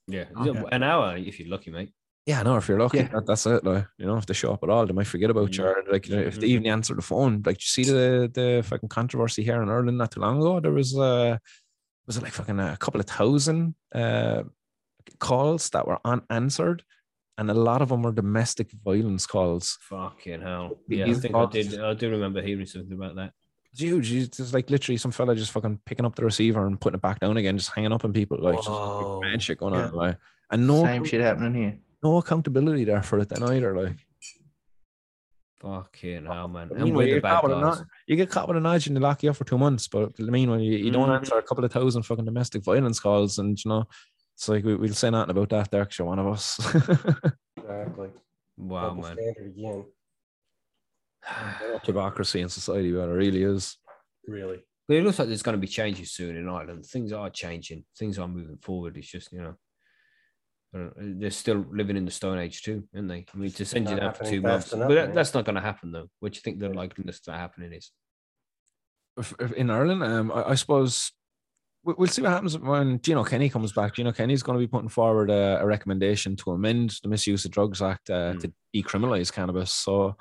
Speaker 2: Yeah,
Speaker 4: Okay.
Speaker 2: an hour if you're lucky, mate.
Speaker 4: Yeah, no, if you're lucky,
Speaker 5: Yeah.
Speaker 4: that, that's it. Like, you know, if they show up at all, they might forget about you.
Speaker 2: Mhm.
Speaker 4: Or like, you know, if they
Speaker 2: Mhm.
Speaker 4: even answer the phone, like, you see the the fucking controversy here in Ireland not too long ago. There was uh, was it like fucking a couple of thousand uh calls that were unanswered, and a lot of them were domestic violence calls.
Speaker 2: Fucking hell. Yeah, I think I did. I do remember hearing something about that.
Speaker 4: It's huge. It's just like literally some fella just fucking picking up the receiver and putting it back down again, just hanging up on people. Like, just
Speaker 3: Whoa.
Speaker 4: like, mad shit going
Speaker 5: Yeah.
Speaker 4: on. Like, and no,
Speaker 5: Same shit happening here.
Speaker 4: no accountability there for it then either. Like,
Speaker 2: Fucking hell, man.
Speaker 4: But
Speaker 2: And
Speaker 4: meanwhile,
Speaker 2: we're
Speaker 4: you
Speaker 2: the
Speaker 4: get
Speaker 2: bad
Speaker 4: caught with a
Speaker 2: guys.
Speaker 4: you get caught with a nudge and they lock you up for two months. But meanwhile, you, you don't
Speaker 2: Mhm.
Speaker 4: answer a couple of thousand fucking domestic violence calls, and you know, it's like we, we'll say nothing about that there because you're one of us.
Speaker 3: Exactly.
Speaker 2: Wow,
Speaker 3: Double
Speaker 2: man.
Speaker 3: Standard again.
Speaker 4: Democracy in society, but it really is.
Speaker 3: Really.
Speaker 2: But it looks like there's going to be changes soon in Ireland. Things are changing. Things are moving forward. It's just, you know, I don't know, they're still living in the Stone Age too, aren't they? I mean, to send you
Speaker 3: Not
Speaker 2: down for two months,
Speaker 3: enough,
Speaker 2: but that,
Speaker 3: man.
Speaker 2: that's not going to happen though. What do you think the likeliness of that happening is?
Speaker 4: If- if In Ireland, um, I, I suppose we- we'll see what happens when Gino Kenny comes back. Gino Kenny's going to be putting forward a, a recommendation to amend the Misuse of Drugs Act uh,
Speaker 2: Mm.
Speaker 4: to decriminalize cannabis. So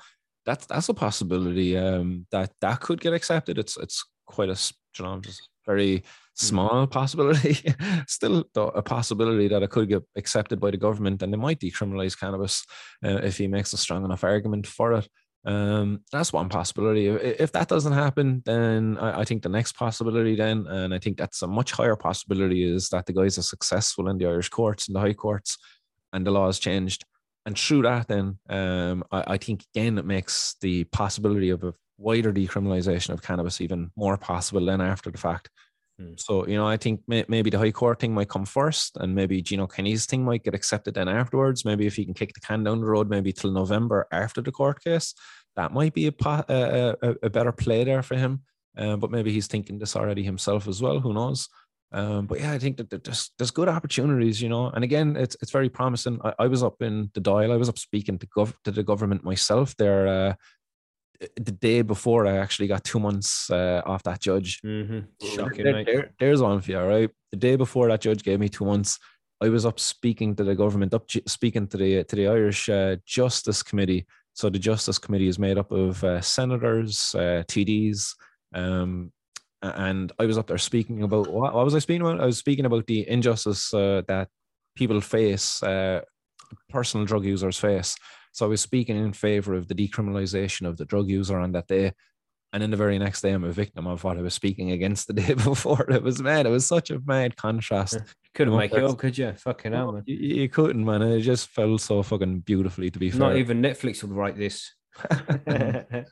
Speaker 4: that's that's a possibility um, that that could get accepted. It's it's quite a you know just very small possibility. Still though, a possibility that it could get accepted by the government and they might decriminalize cannabis uh, if he makes a strong enough argument for it. Um, that's one possibility. If, that doesn't happen, then I, I think the next possibility, then, and I think that's a much higher possibility, is that the guys are successful in the Irish courts and the high courts, and the law has changed. And through that, then, um, I, I think again it makes the possibility of a wider decriminalisation of cannabis even more possible than after the fact.
Speaker 2: Hmm.
Speaker 4: So you know, I think may, maybe the High Court thing might come first, and maybe Gino Kenny's thing might get accepted then afterwards. Maybe if he can kick the can down the road, maybe till November after the court case, that might be a a, a, a better play there for him. Um, but maybe he's thinking this already himself as well. Who knows? Um, but yeah, I think that there's there's good opportunities, you know. And again, it's it's very promising. I, I was up in the Dáil. I was up speaking to gov to the government myself there uh, the day before I actually got two months uh, off that judge.
Speaker 2: Mm-hmm. Shocking,
Speaker 4: There- there- there's one for you, all right? The day before that judge gave me two months, I was up speaking to the government, up speaking to the to the Irish uh, Justice Committee. So the Justice Committee is made up of uh, senators, uh, TDs, um, and I was up there speaking about what, what was I speaking about? I was speaking about the injustice uh, that people face, uh, personal drug users face. So I was speaking in favor of the decriminalization of the drug user on that day. And then the very next day, I'm a victim of what I was speaking against the day before. It was mad. It was such a mad contrast.
Speaker 2: Couldn't
Speaker 4: Well,
Speaker 2: make it up, could you? Fucking hell, man.
Speaker 4: You, you couldn't, man. It just felt so fucking beautifully, to be fair.
Speaker 2: Not even Netflix would write this.
Speaker 4: yeah,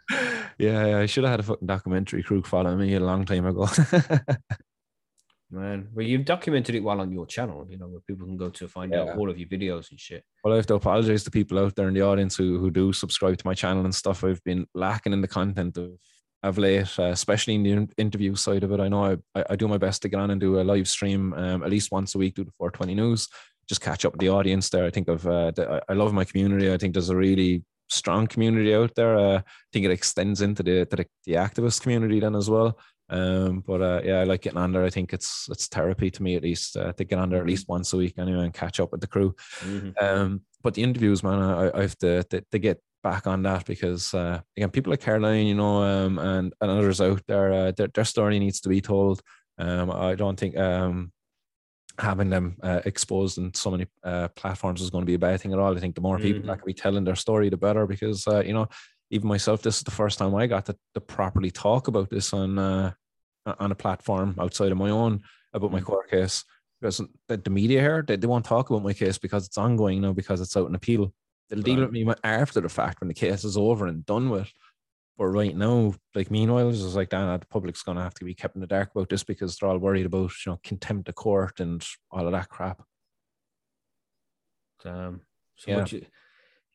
Speaker 4: yeah, I should have had a fucking documentary crew follow me a long time ago.
Speaker 2: Man, well, you've documented it well on your channel, you know, where people can go to find
Speaker 4: Yeah.
Speaker 2: out all of your videos and shit.
Speaker 4: well, I have to apologize to people out there in the audience who, who do subscribe to my channel and stuff. I've been lacking in the content of of late, uh, especially in the interview side of it. I know I, I, do my best to get on and do a live stream um, at least once a week, do the 420 news, just catch up with the audience there. I think of uh, I- I love my community. I think there's a really strong community out there. Uh, I think it extends into the to the, the activist community then as well. Um, but uh, yeah, I like getting on there. I think it's it's therapy to me at least uh, to get on there at least once a week anyway and catch up with the crew.
Speaker 2: Mhm.
Speaker 4: Um, but the interviews, man, I, I have to, to to get back on that because uh, again, people like Caroline, you know, um, and and others out there, uh, their their story needs to be told. Um, I don't think um having them uh, exposed in so many uh, platforms is going to be a bad thing at all. I think the more people that can be telling their story, the better. Because uh, you know, even myself, this is the first time I got to, to properly talk about this on uh, on a platform outside of my own about my court case. Because the, the media here, they, they won't talk about my case because it's ongoing now because it's out in appeal. They'll deal with me after the fact when the case is over and done with. But right now, like meanwhile, it's just like that. The public's gonna have to be kept in the dark about this because they're all worried about you know contempt of court and all of that crap.
Speaker 2: Um, so
Speaker 4: Yeah.
Speaker 2: what you,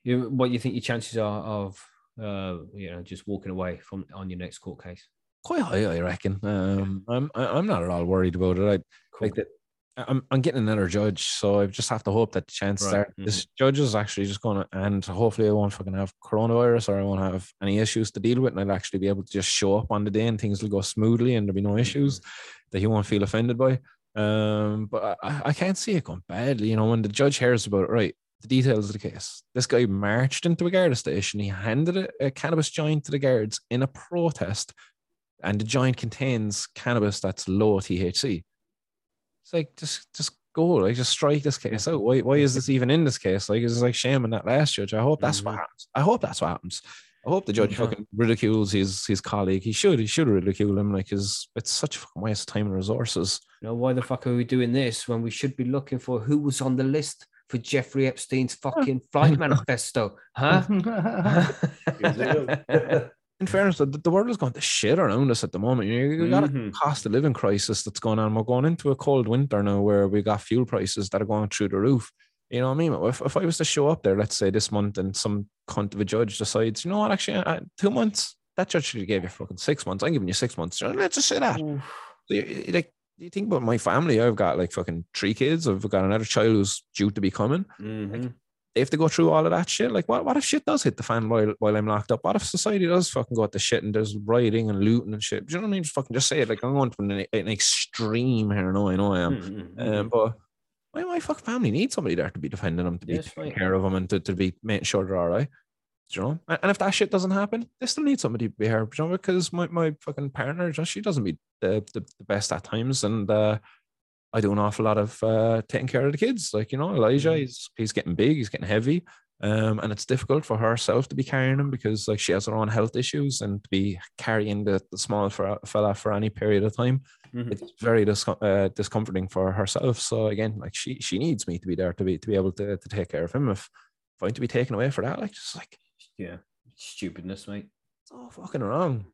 Speaker 2: you what you think your chances are of uh, you know just walking away from on your next court case?
Speaker 4: Quite high, I reckon. Um, I'm I- I'm not at all worried about it. I
Speaker 2: Cool.
Speaker 4: like that. I'm I'm getting another judge, so I just have to hope that the chances
Speaker 2: Right,
Speaker 4: are this judge is actually just going to, and hopefully I won't fucking have coronavirus or I won't have any issues to deal with, and I'll actually be able to just show up on the day and things will go smoothly and there'll be no issues that he won't feel offended by. Um, but I, I can't see it going badly. You know, when the judge hears about it, right? The details of the case. This guy marched into a guard station. He handed a, a cannabis joint to the guards in a protest, and the joint contains cannabis that's low THC. It's like just just go, like just strike this case out. Why why is this even in this case? Like it's like shaming that last judge. I hope that's what
Speaker 2: Mhm.
Speaker 4: happens. I hope that's what happens. I hope the judge
Speaker 2: Yeah.
Speaker 4: fucking ridicules his his colleague. He should. He should ridicule him. Like his it's such a fucking waste of time and resources.
Speaker 2: You know, why the fuck are we doing this when we should be looking for who was on the list for Jeffrey Epstein's fucking flight manifesto? Huh?
Speaker 4: In fairness, the, the world is going to shit around us at the moment. You, you got a
Speaker 2: Mhm.
Speaker 4: cost of living crisis that's going on. We're going into a cold winter now where we got fuel prices that are going through the roof. You know what I mean? If, if I was to show up there, let's say this month, and some cunt of a judge decides, you know what, actually, uh, two months, that judge should have gave you fucking six months. I'm giving you six months. Let's just say that. So you, you- like, you think about my family, I've got like fucking three kids. I've got another child who's due to be coming.
Speaker 2: Mhm.
Speaker 4: They have to go through all of that shit. Like, what, what if shit does hit the fan while, while I'm locked up? What if society does fucking go to shit and there's rioting and looting and shit? Do you know what I mean? Just fucking just say it. Like, I'm going to an, an extreme here. No, I know I am.
Speaker 2: Mhm.
Speaker 4: Um, but my, my fucking family needs somebody there to be defending them, to be
Speaker 2: Yes,
Speaker 4: taking
Speaker 2: right.
Speaker 4: care of them, and to, to be making sure they're all right. Do you know? And if that shit doesn't happen, they still need somebody to be here. do You know, because my, my fucking partner, she doesn't meet the, the, the best at times, and uh, I do an awful lot of uh, taking care of the kids. Like you know, Elijah,
Speaker 2: Mhm.
Speaker 4: he's he's getting big, he's getting heavy, um, and it's difficult for herself to be carrying him because like she has her own health issues, and to be carrying the, the small fella for any period of time
Speaker 2: Mhm.
Speaker 4: it's very dis- uh, discomforting for herself. So again, like she she needs me to be there to be to be able to, to take care of him. If if I'm to be taken away for that, like just like
Speaker 2: Yeah, stupidness, mate.
Speaker 4: it's all fucking wrong.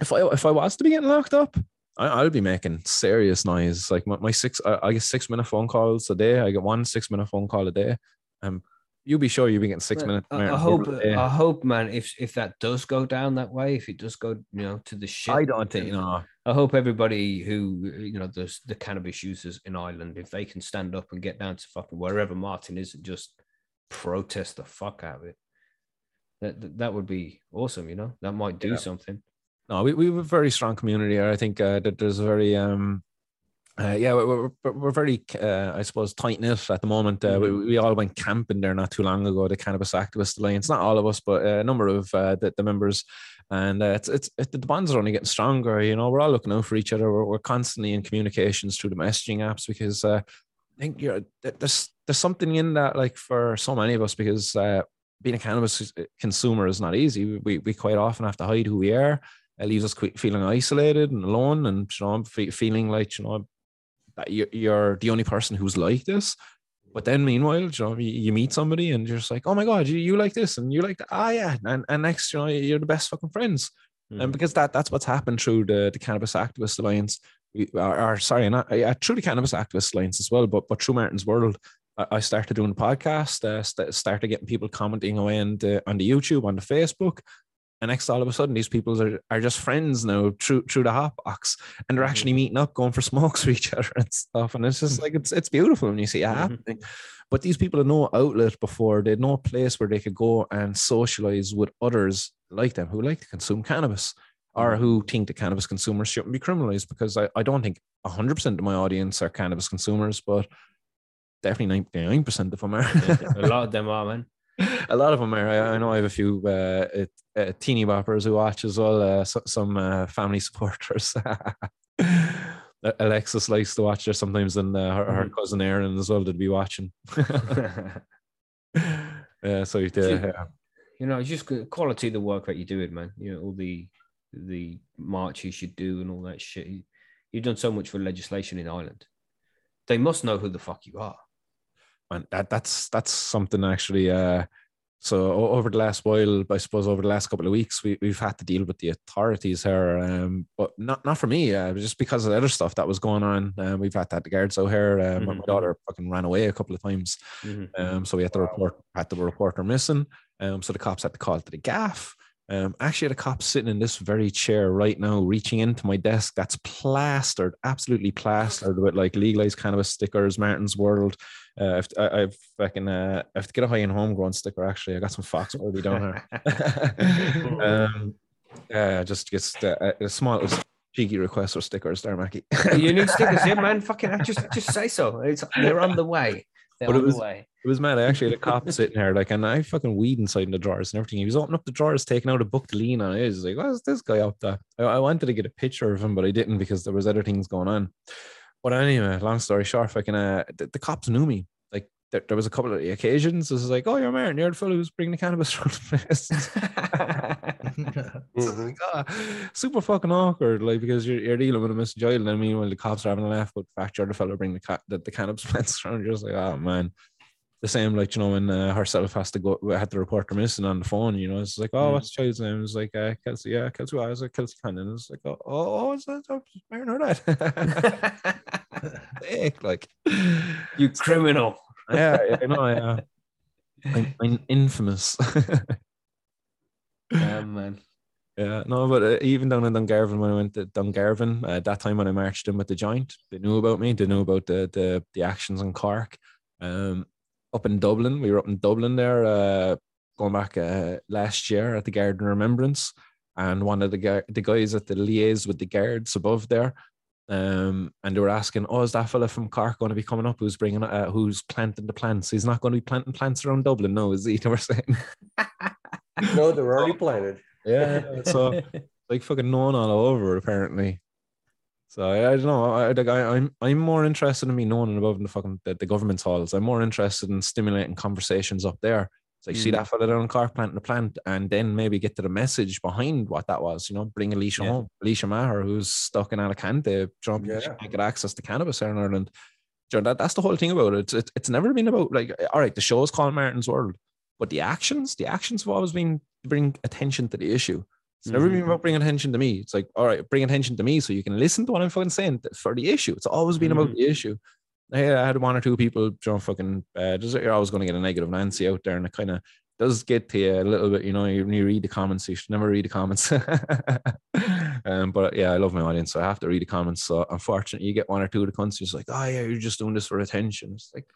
Speaker 4: If I if I was to be getting locked up, I, I'll be making serious noise. Like my, my six, I, I get six minute phone calls a day. I get one six minute phone call a day. Um, you'll be sure you'll be getting six
Speaker 2: Well,
Speaker 4: minutes.
Speaker 2: I, I hope, I hope, man, if if that does go down that way, if it does go, you know, to the shit,
Speaker 4: I don't think you know.
Speaker 2: I hope everybody who you know the the cannabis users in Ireland, if they can stand up and get down to fucking wherever Martin is and just protest the fuck out of it, that that, would be awesome. You know, that might do
Speaker 4: Yeah.
Speaker 2: something.
Speaker 4: No, we, we have a very strong community here. I think uh, that there's a very um uh, yeah, we're, we're, we're very, uh, I suppose, tight knit at the moment. Uh, we, we all went camping there not too long ago. The Cannabis Activist Alliance, not all of us, but a number of uh, the, the members, and uh, it's it's it, the bonds are only getting stronger. You know, we're all looking out for each other. We're, we're constantly in communications through the messaging apps because uh, I think you're there's there's something in that like for so many of us because uh, being a cannabis consumer is not easy. We we quite often have to hide who we are. It leaves us feeling isolated and alone, and you know, feeling like you know that you're the only person who's like this. But then, meanwhile, you know, you meet somebody and you're just like, "Oh my god, you, you like this?" and you're like, that. "Ah, yeah," and, and next, you know, you're the best fucking friends. Mm. And because that that's what's happened through the the Cannabis Activist Alliance, or, or sorry, not yeah, through the Cannabis Activist Alliance as well, but but through Martin's World, I started doing the podcast, uh, started getting people commenting away on the, on the YouTube, on the Facebook, and next, all of a sudden, these people are, are just friends now through through the hot box, and they're actually mm-hmm. meeting up, going for smokes with each other and stuff. And it's just mm-hmm. like it's it's beautiful when you see it mm-hmm. happening. But these people had no outlet before; they had no place where they could go and socialize with others like them who like to consume cannabis or who think that cannabis consumers shouldn't be criminalized. Because I, I don't think 100% of my audience are cannabis consumers, but definitely 99% of them are.
Speaker 2: a lot of them are, man
Speaker 4: a lot of them are. I, I know I have a few uh, uh, teeny boppers who watch as well. Uh, so, some uh, family supporters. Alexis likes to watch her sometimes, and uh, her, her, mm-hmm. cousin Aaron as well. Did be watching. yeah, so you
Speaker 2: yeah. You know, it's just quality of the work that you're doing, man. You know, all the the marches you do and all that shit. You've done so much for legislation in Ireland. They must know who the fuck you are
Speaker 4: and that that's that's something actually. Uh, so over the last while, I suppose over the last couple of weeks, we we've had to deal with the authorities here, um, but not not for me, uh, just because of the other stuff that was going on. Um, we've had to have the guards out here. Um, mm-hmm. My daughter fucking ran away a couple of times, mm-hmm. um, so we had to report had to report her missing. Um, so the cops had to call to the gaff. Um, actually, the cop sitting in this very chair right now, reaching into my desk that's plastered, absolutely plastered with like legalized cannabis stickers, Martin's World. Uh, I've, I've fucking, uh, I have to get a high homegrown sticker. Actually, I got some Fox already down here. um, uh, just just uh, a small cheeky request for stickers there, Mackie.
Speaker 2: you need stickers, yeah, man. Fucking just just say so. It's, they're on the way. They're but on
Speaker 4: it was,
Speaker 2: the way.
Speaker 4: It was mad. I actually had a cop sitting here, like, and I fucking weed inside in the drawers and everything. He was opening up the drawers, taking out a book to lean on. It was like, what's this guy up there? I, I, wanted to get a picture of him, but I didn't because there was other things going on. But anyway, long story short, fucking, uh, the, the cops knew me. Like, there, there was a couple of occasions. This was like, oh, you're Martin. You're the fellow who's bringing the cannabis from the place. like, oh, super fucking awkward, like because you're, you're dealing with a Miss Joyle, and I mean, when the cops are having a laugh, but the fact you're the fellow bringing the, ca- the, the cannabis plants around, you're just like, oh man the same like you know when uh, herself has to go had to report her missing on the phone you know it's like oh mm. what's the child's name it's like uh, Kelsey yeah Kelsey I was like Kelsey Cannon it's like oh oh is that oh, marrying her dad like
Speaker 2: you criminal
Speaker 4: yeah you know yeah I'm, I'm infamous
Speaker 2: yeah man
Speaker 4: yeah, no, but uh, even down in Dungarvan when I went to Dungarvan, uh, that time when I marched in with the joint, they knew about me. They knew about the the, the actions in Cork. Um, up in Dublin. We were up in Dublin there, uh, going back uh, last year at the Garden Remembrance, and one of the the guys at the liaise with the guards above there, um, and they were asking, "Oh, is that fella from Cork going to be coming up? Who's bringing? Uh, who's planting the plants? He's not going to be planting plants around Dublin, no, is he?" They were saying.
Speaker 3: no, they're already planted.
Speaker 4: Yeah, so like fucking known all over apparently. So I, I don't know. I, I, I'm I'm more interested in me knowing about the fucking the, the government's halls. I'm more interested in stimulating conversations up there. So you mm. see that fella down in Cork planting the plant, and then maybe get to the message behind what that was. You know, bring Alicia yeah. home, Alicia Maher, who's stuck in Alicante, trying yeah. to get access to cannabis here in Ireland. You know, that, that's the whole thing about it. It's, it's never been about like, all right, the show is called Martin's World, but the actions, the actions have always been to bring attention to the issue. It's never mm-hmm. been about bringing attention to me. It's like, all right, bring attention to me so you can listen to what I'm fucking saying for the issue. It's always been mm-hmm. about the issue. I had one or two people, you know, fucking, uh, you're always going to get a negative Nancy out there, and it kind of does get to you a little bit. You know, you, you read the comments, you should never read the comments. um, but yeah, I love my audience, so I have to read the comments. So unfortunately, you get one or two of the comments, just like, oh yeah, you're just doing this for attention. It's like,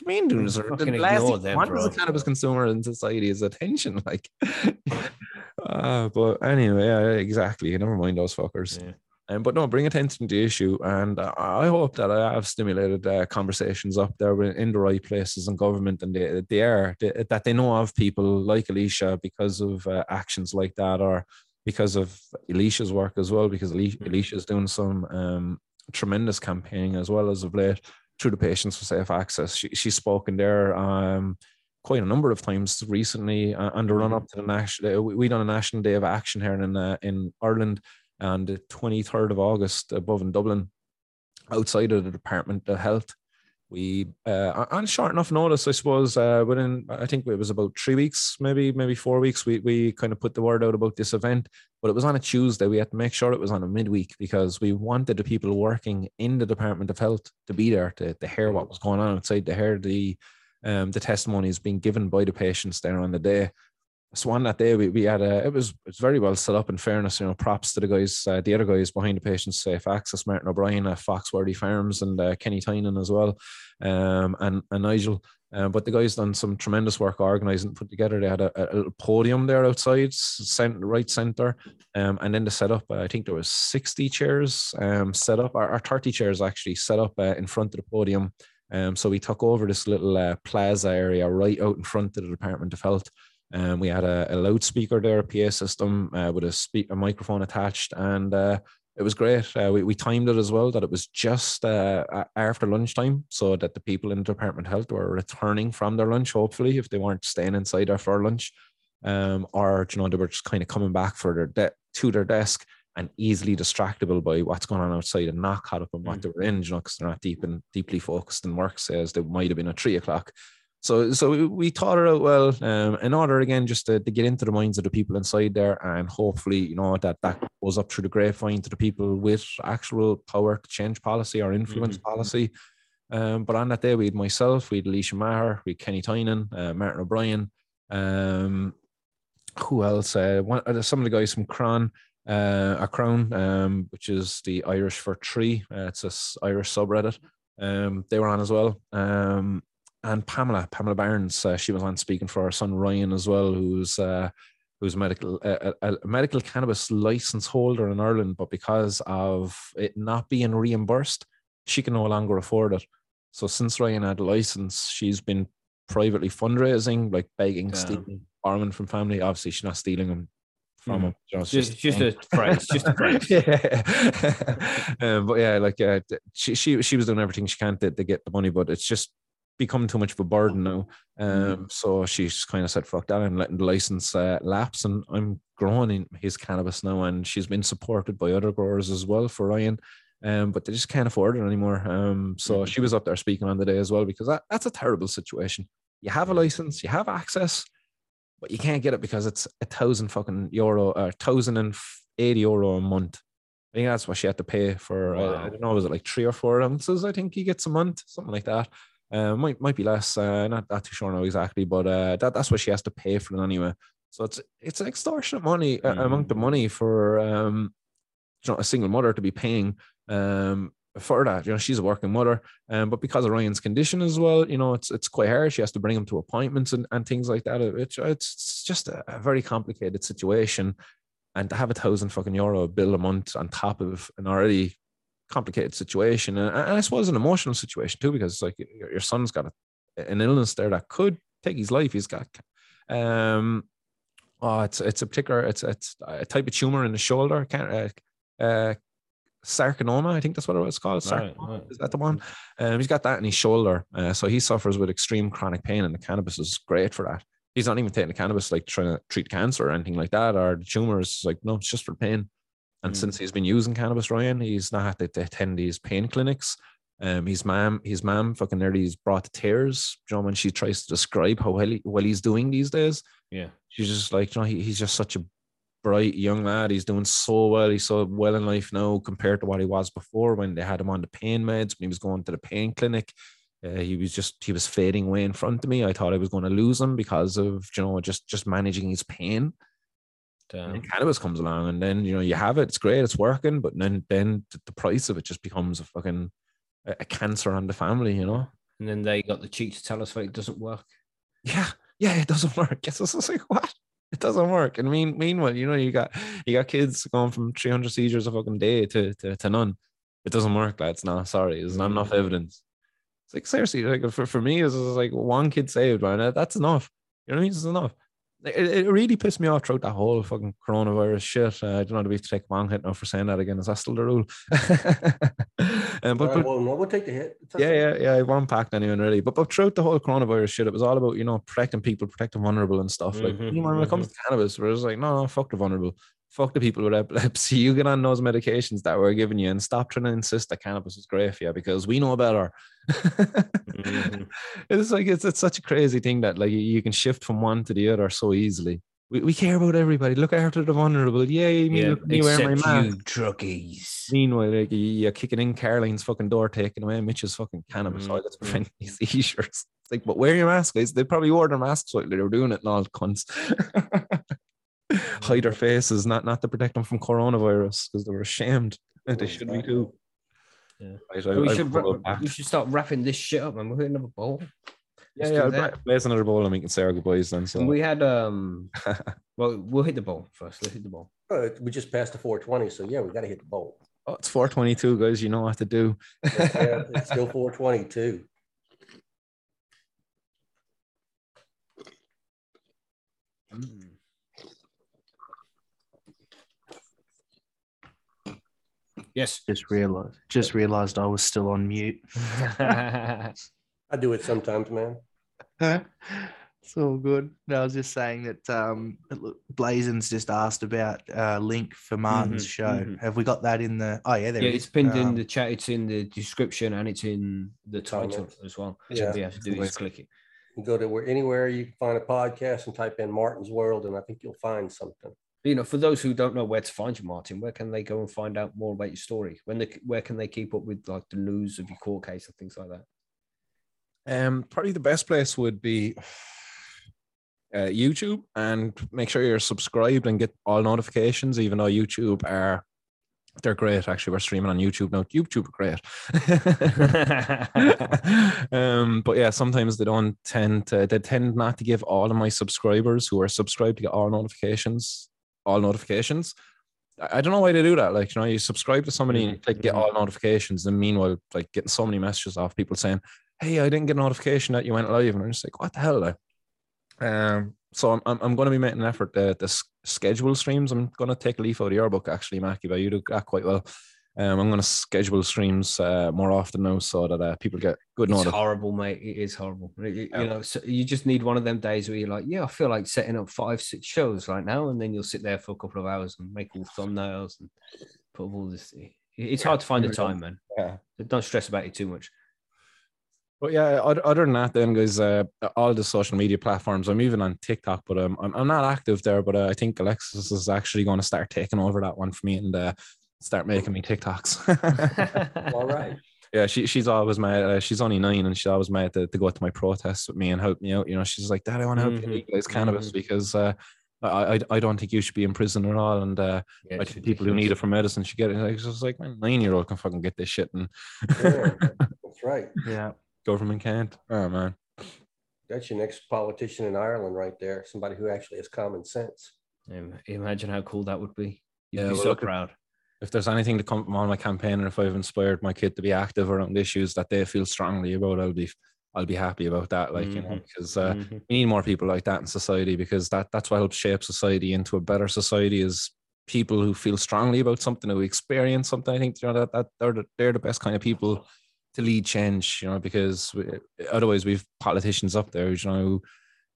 Speaker 4: what you mean doing this? For, the last thing them, one as a cannabis consumer in society is attention. Like, uh, but anyway, yeah, exactly. Never mind those fuckers.
Speaker 2: Yeah.
Speaker 4: Um, but no, bring attention to the issue, and uh, I hope that I have stimulated uh, conversations up there in the right places in government, and they, they are they, that they know of people like Alicia because of uh, actions like that, or because of Alicia's work as well, because Alicia,
Speaker 2: Mhm.
Speaker 4: Alicia's doing some um, tremendous campaigning as well as of late through the Patients for Safe Access. She, she's spoken there um, quite a number of times recently uh, on the run up to the national. We, we done a national day of action here in uh, in Ireland on the 23rd of August above in Dublin, outside of the Department of Health. We uh, on short enough notice, I suppose. Uh, within I think it was about three weeks, maybe maybe four weeks. We we kind of put the word out about this event, but it was on a Tuesday. We had to make sure it was on a midweek because we wanted the people working in the Department of Health to be there to, to hear what was going on outside, to hear the um, the testimonies being given by the patients there on the day. So on that day, we, we had a, it was it was very well set up. In fairness, you know, props to the guys, uh, the other guys behind the Patients Safe Access, Martin O'Brien, uh, Foxworthy Farms, and uh, Kenny Tynan as well, um, and and Nigel. Um, but the guys done some tremendous work organising, put together. They had a, a little podium there outside, center, right centre, um, and then the setup. Uh, I think there was sixty chairs um, set up, or, or thirty chairs actually set up uh, in front of the podium. Um, so we took over this little uh, plaza area right out in front of the Department of Health. Um, we had a, a loudspeaker there, a PA system uh, with a, speak, a microphone attached, and uh, it was great. Uh, we, we timed it as well that it was just uh, after lunchtime, so that the people in the Department of Health were returning from their lunch, hopefully, if they weren't staying inside after lunch, um, or you know they were just kind of coming back for their de- to their desk and easily distractible by what's going on outside and not caught up on what
Speaker 2: Mm.
Speaker 4: they were in, you know, because they're not deep and deeply focused in work, say, as they might have been at three o'clock. So, so we- thought it out well um, in order again just to, to get into the minds of the people inside there, and hopefully, you know, that that goes up through the grapevine to the people with actual power to change policy or influence policy. Um, but on that day, we had myself, we had Alicia Maher, we had Kenny Tynan, uh, Martin O'Brien, um, who else? Uh, one, uh, some of the guys from Cron, uh, a Crown, um, which is the Irish for tree. Uh, it's this Irish subreddit. Um, they were on as well. Um, and Pamela, Pamela Barnes, uh, she was on speaking for her son Ryan as well, who's uh, who's a medical a, a medical cannabis license holder in Ireland, but because of it not being reimbursed, she can no longer afford it. So since Ryan had a license, she's been privately fundraising, like begging,
Speaker 2: Damn.
Speaker 4: stealing, borrowing from family. Obviously, she's not stealing them from him. You know,
Speaker 2: Just, just a phrase, just a phrase.
Speaker 4: yeah. um, but yeah, like uh, she she she was doing everything she can to, to get the money, but it's just become too much of a burden now. Um, so she's kind of said, "Fuck that," I'm letting the license uh, lapse. And I'm growing in his cannabis now, and she's been supported by other growers as well for Ryan. Um, but they just can't afford it anymore. Um, so
Speaker 2: Mhm.
Speaker 4: she was up there speaking on the day as well because that, that's a terrible situation. You have a license, you have access, but you can't get it because it's a thousand fucking euro or thousand and eighty euro a month. I think that's what she had to pay for. Uh, I don't know, was it like three or four ounces? I think he gets a month, something like that. Uh, might might be less. Uh, not not too sure now exactly, but uh, that that's what she has to pay for it anyway. So it's it's an extortionate money uh, amount of
Speaker 2: Mm.
Speaker 4: money for um, you know, a single mother to be paying um for that. You know, she's a working mother, um, but because of Ryan's condition as well, you know, it's it's quite hard. She has to bring him to appointments and, and things like that. It, it's it's just a, a very complicated situation, and to have a thousand fucking euro bill a month on top of an already complicated situation, and, and I suppose an emotional situation too, because it's like your, your son's got a, an illness there that could take his life. He's got um. Oh, it's it's a particular it's it's a type of tumor in the shoulder. Can't uh, uh, sarcoma. I think that's what it was called. Sarcoma.
Speaker 2: right.
Speaker 4: Is that the one? Um, he's got that in his shoulder, uh, so he suffers with extreme chronic pain, and the cannabis is great for that. He's not even taking the cannabis like trying to treat cancer or anything like that, or the tumor is like no, it's just for pain. And
Speaker 2: Mm.
Speaker 4: since he's been using cannabis, Ryan, he's not had to, to attend these pain clinics. Um, his mom, his mom, fucking nearly is brought to tears. You know, when she tries to describe how well, he, well he's doing these days,
Speaker 2: Yeah.
Speaker 4: she's just like, you know, he, he's just such a bright young lad. He's doing so well. He's so well in life now compared to what he was before when they had him on the pain meds, when he was going to the pain clinic. Uh, he was just he was fading away in front of me. I thought I was going to lose him because of you know just just managing his pain.
Speaker 2: Damn.
Speaker 4: cannabis comes along, and then you know you have it. It's great. It's working, but then then the price of it just becomes a fucking a, cancer on the family. You know.
Speaker 2: And then they got the cheek to tell us that it doesn't work.
Speaker 4: Yeah, yeah, it doesn't work. Yes, it's just like what? It doesn't work. And mean, meanwhile, you know, you got you got kids going from 300 seizures a fucking day to, to, to none. It doesn't work, lads. No, sorry, there's not enough evidence. It's like seriously, like for, for me, it's like one kid saved, man. That's enough. You know what I mean? It's enough. It, it really pissed me off throughout that whole fucking coronavirus shit. Uh, I don't know if we to take one hit now for saying that again. Is that still the rule? um, but,
Speaker 3: right,
Speaker 4: but
Speaker 3: well, no, we'll take the hit.
Speaker 4: Yeah, yeah, yeah. I won't pack anyone really. But but throughout the whole coronavirus shit, it was all about you know protecting people, protecting vulnerable and stuff. Like
Speaker 2: Mhm,
Speaker 4: you know, when it comes to cannabis, where it's like, no, no, fuck the vulnerable, fuck the people with epilepsy. You get on those medications that we're giving you, and stop trying to insist that cannabis is great for you because we know better.
Speaker 2: Mhm.
Speaker 4: It's like it's it's such a crazy thing that like you- can shift from one to the other so easily. We, we care about everybody. Look after the vulnerable. Yay, me,
Speaker 2: Yeah,
Speaker 4: look me wearing my mask.
Speaker 2: you druggies.
Speaker 4: Meanwhile, like you- you're kicking in Caroline's fucking door, taking away Mitch's fucking cannabis
Speaker 2: Mhm,
Speaker 4: oil that's preventing these seizures. It's like, but wear your mask, guys. They probably wore their masks while they were doing it and all cunts. Hide their faces, not not to protect them from coronavirus because they were ashamed. They should be too.
Speaker 2: Yeah.
Speaker 4: Right, I-
Speaker 2: we
Speaker 4: I
Speaker 2: should
Speaker 4: pull
Speaker 2: wrap-
Speaker 4: it back.
Speaker 2: we should start wrapping this shit up, man. We're hitting another bowl.
Speaker 4: Yeah,
Speaker 2: Let's
Speaker 4: yeah.
Speaker 2: do
Speaker 4: I'll
Speaker 2: that.
Speaker 4: another bowl and we can say our goodbyes then. So
Speaker 2: And we had um. Well, we'll hit the ball first. Let's hit the ball.
Speaker 3: Oh, we just passed the 420, so yeah, we got to hit the bowl.
Speaker 4: oh, it's 422, guys. You know what to do.
Speaker 3: Yeah, it's still 422.
Speaker 2: Yes.
Speaker 5: Just realized, just realized I was still on mute.
Speaker 3: I do it sometimes, man.
Speaker 5: it's all good. No, I was just saying that um, look, Blazon's just asked about uh, link for Martin's
Speaker 2: Mhm,
Speaker 5: show.
Speaker 2: mhm.
Speaker 5: Have we got that in the? Oh yeah, there
Speaker 2: yeah,
Speaker 5: it
Speaker 2: it's
Speaker 5: is.
Speaker 2: pinned in
Speaker 5: Um,
Speaker 2: the chat. It's in the description and it's in the title
Speaker 3: Comments.
Speaker 2: as well.
Speaker 3: Yeah.
Speaker 2: So you have to do is click it.
Speaker 3: You go to where anywhere you can find a podcast and type in Martin's World, and I think you'll find something.
Speaker 2: You know, for those who don't know where to find you, Martin, where can they go and find out more about your story? When they, where can they keep up with like the news of your court case and things like that?
Speaker 4: Um, probably the best place would be uh, YouTube, and make sure you're subscribed and get all notifications. Even though YouTube are they're great. Actually, we're streaming on YouTube now. YouTube are great. um, but yeah, sometimes they don't tend to. They tend not to give all of my subscribers who are subscribed to get all notifications, all notifications. I don't know why they do that. Like, you know, you subscribe to somebody and you click get
Speaker 2: Mhm.
Speaker 4: all notifications, and meanwhile, like getting so many messages off people saying, Hey, I didn't get a notification that you went live. And I'm just like, what the hell? Um, so I'm, I'm, I'm going to be making an effort to, to schedule streams. I'm going to take a leaf out of your book, actually, Mackie, but you do that quite well. Um, I'm going to schedule streams uh, more often now so that uh, people get good
Speaker 2: It's horrible, mate. It is horrible. It-
Speaker 4: Yeah.
Speaker 2: You know, so you just need one of them days where you're like, yeah, I feel like setting up five, six shows right now, and then you'll sit there for a couple of hours and make all thumbnails and put all this. it- It's hard to find the
Speaker 4: there we go.
Speaker 2: time, man.
Speaker 4: Yeah.
Speaker 2: Don't stress about it too much.
Speaker 4: But yeah, other, other than that, then guys, uh, all the social media platforms. I'm even on TikTok, but um, I'm I'm not active there. But uh, I think Alexis is actually going to start taking over that one for me and uh, start making me TikToks.
Speaker 3: All right.
Speaker 4: yeah, she she's always mad. Uh, she's only nine, and she's always mad to, to go to my protests with me and help me out. You know, she's like, Dad, I want to help
Speaker 2: Mhm,
Speaker 4: you legalize cannabis
Speaker 2: mhm.
Speaker 4: because uh, I, I I don't think you should be in prison at all, and uh,
Speaker 2: Yeah,
Speaker 4: I think people who need it for medicine should get it. Like, it's just like my nine year old can fucking get this shit, and
Speaker 3: Yeah, that's right.
Speaker 5: yeah.
Speaker 4: government can't. Oh man.
Speaker 3: That's your next politician in Ireland, right there. Somebody who actually has common sense.
Speaker 2: Imagine how cool that would be. You'd
Speaker 4: Yeah,
Speaker 2: be
Speaker 4: well,
Speaker 2: so
Speaker 4: look
Speaker 2: proud.
Speaker 4: If there's anything to come from on my campaign and if I've inspired my kid to be active around issues that they feel strongly about, I'll be I'll be happy about that. Like, you know, because uh,
Speaker 2: Mhm.
Speaker 4: we need more people like that in society because that that's what helps shape society into a better society is people who feel strongly about something, who experience something. I think you know that, that they're the, they're the best kind of people to lead change, you know, because we, otherwise we've politicians up there, you know, who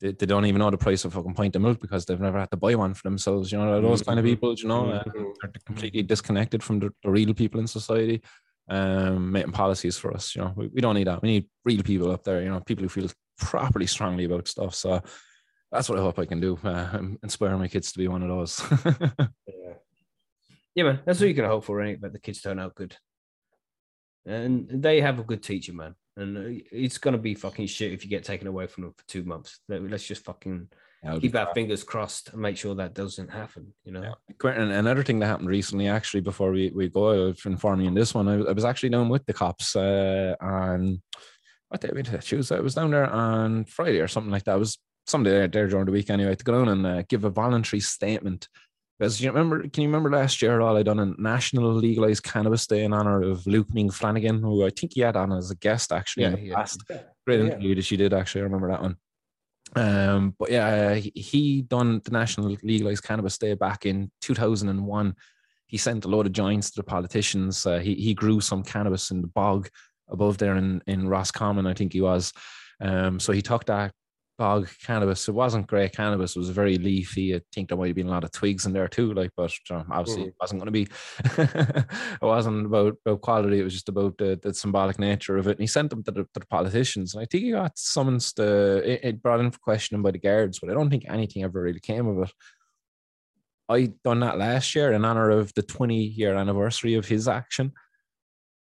Speaker 4: they, they don't even know the price of a fucking pint of milk because they've never had to buy one for themselves. You know, those kind of
Speaker 2: Mhm.
Speaker 4: people, you know, uh,
Speaker 3: Mhm.
Speaker 4: they're completely disconnected from the, the real people in society, um, making policies for us. You know, we, we don't need that. We need real people up there. You know, people who feel properly strongly about stuff. So that's what I hope I can do. Uh, inspire my kids to be one of those.
Speaker 3: Yeah.
Speaker 2: Yeah, man. That's what you can hope for, it? But the kids turn out good. And they have a good teacher, man. And uh, it's going to be fucking shit if you get taken away from them for two months. Let- Let's just fucking keep our fingers crossed and make sure that doesn't happen, you know?
Speaker 4: Yeah. Quentin, another thing that happened recently, actually, before we, we go, I'll inform you in this one. I, I was actually down with the cops uh, on what day we did Tuesday. I was down there on Friday or something like that. I was someday there, there during the week anyway to go down and uh, give a voluntary statement. Because you remember, can you remember last year all I done a national legalized cannabis day in honor of Luke Ming Flanagan, who I think he had on as a guest actually in
Speaker 2: Yeah,
Speaker 4: the
Speaker 2: yeah.
Speaker 4: past.
Speaker 3: Yeah.
Speaker 4: Great
Speaker 3: Yeah.
Speaker 4: interview that she did actually. I remember that one. Um, but yeah, he, he done the national legalized cannabis day back in 2001. He sent a load of joints to the politicians. Uh, he he grew some cannabis in the bog above there in in Roscommon, I think he was. Um, so he took that bog cannabis. It wasn't great cannabis. It was very leafy. I think there might have been a lot of twigs in there too. Like, but obviously mm. it wasn't going to be. it wasn't about, about quality. It was just about the, the symbolic nature of it. And he sent them to the, to the politicians. And I think he got summoned. To, it, it brought in for questioning by the guards, but I don't think anything ever really came of it. I done that last year in honor of the 20 year anniversary of his action.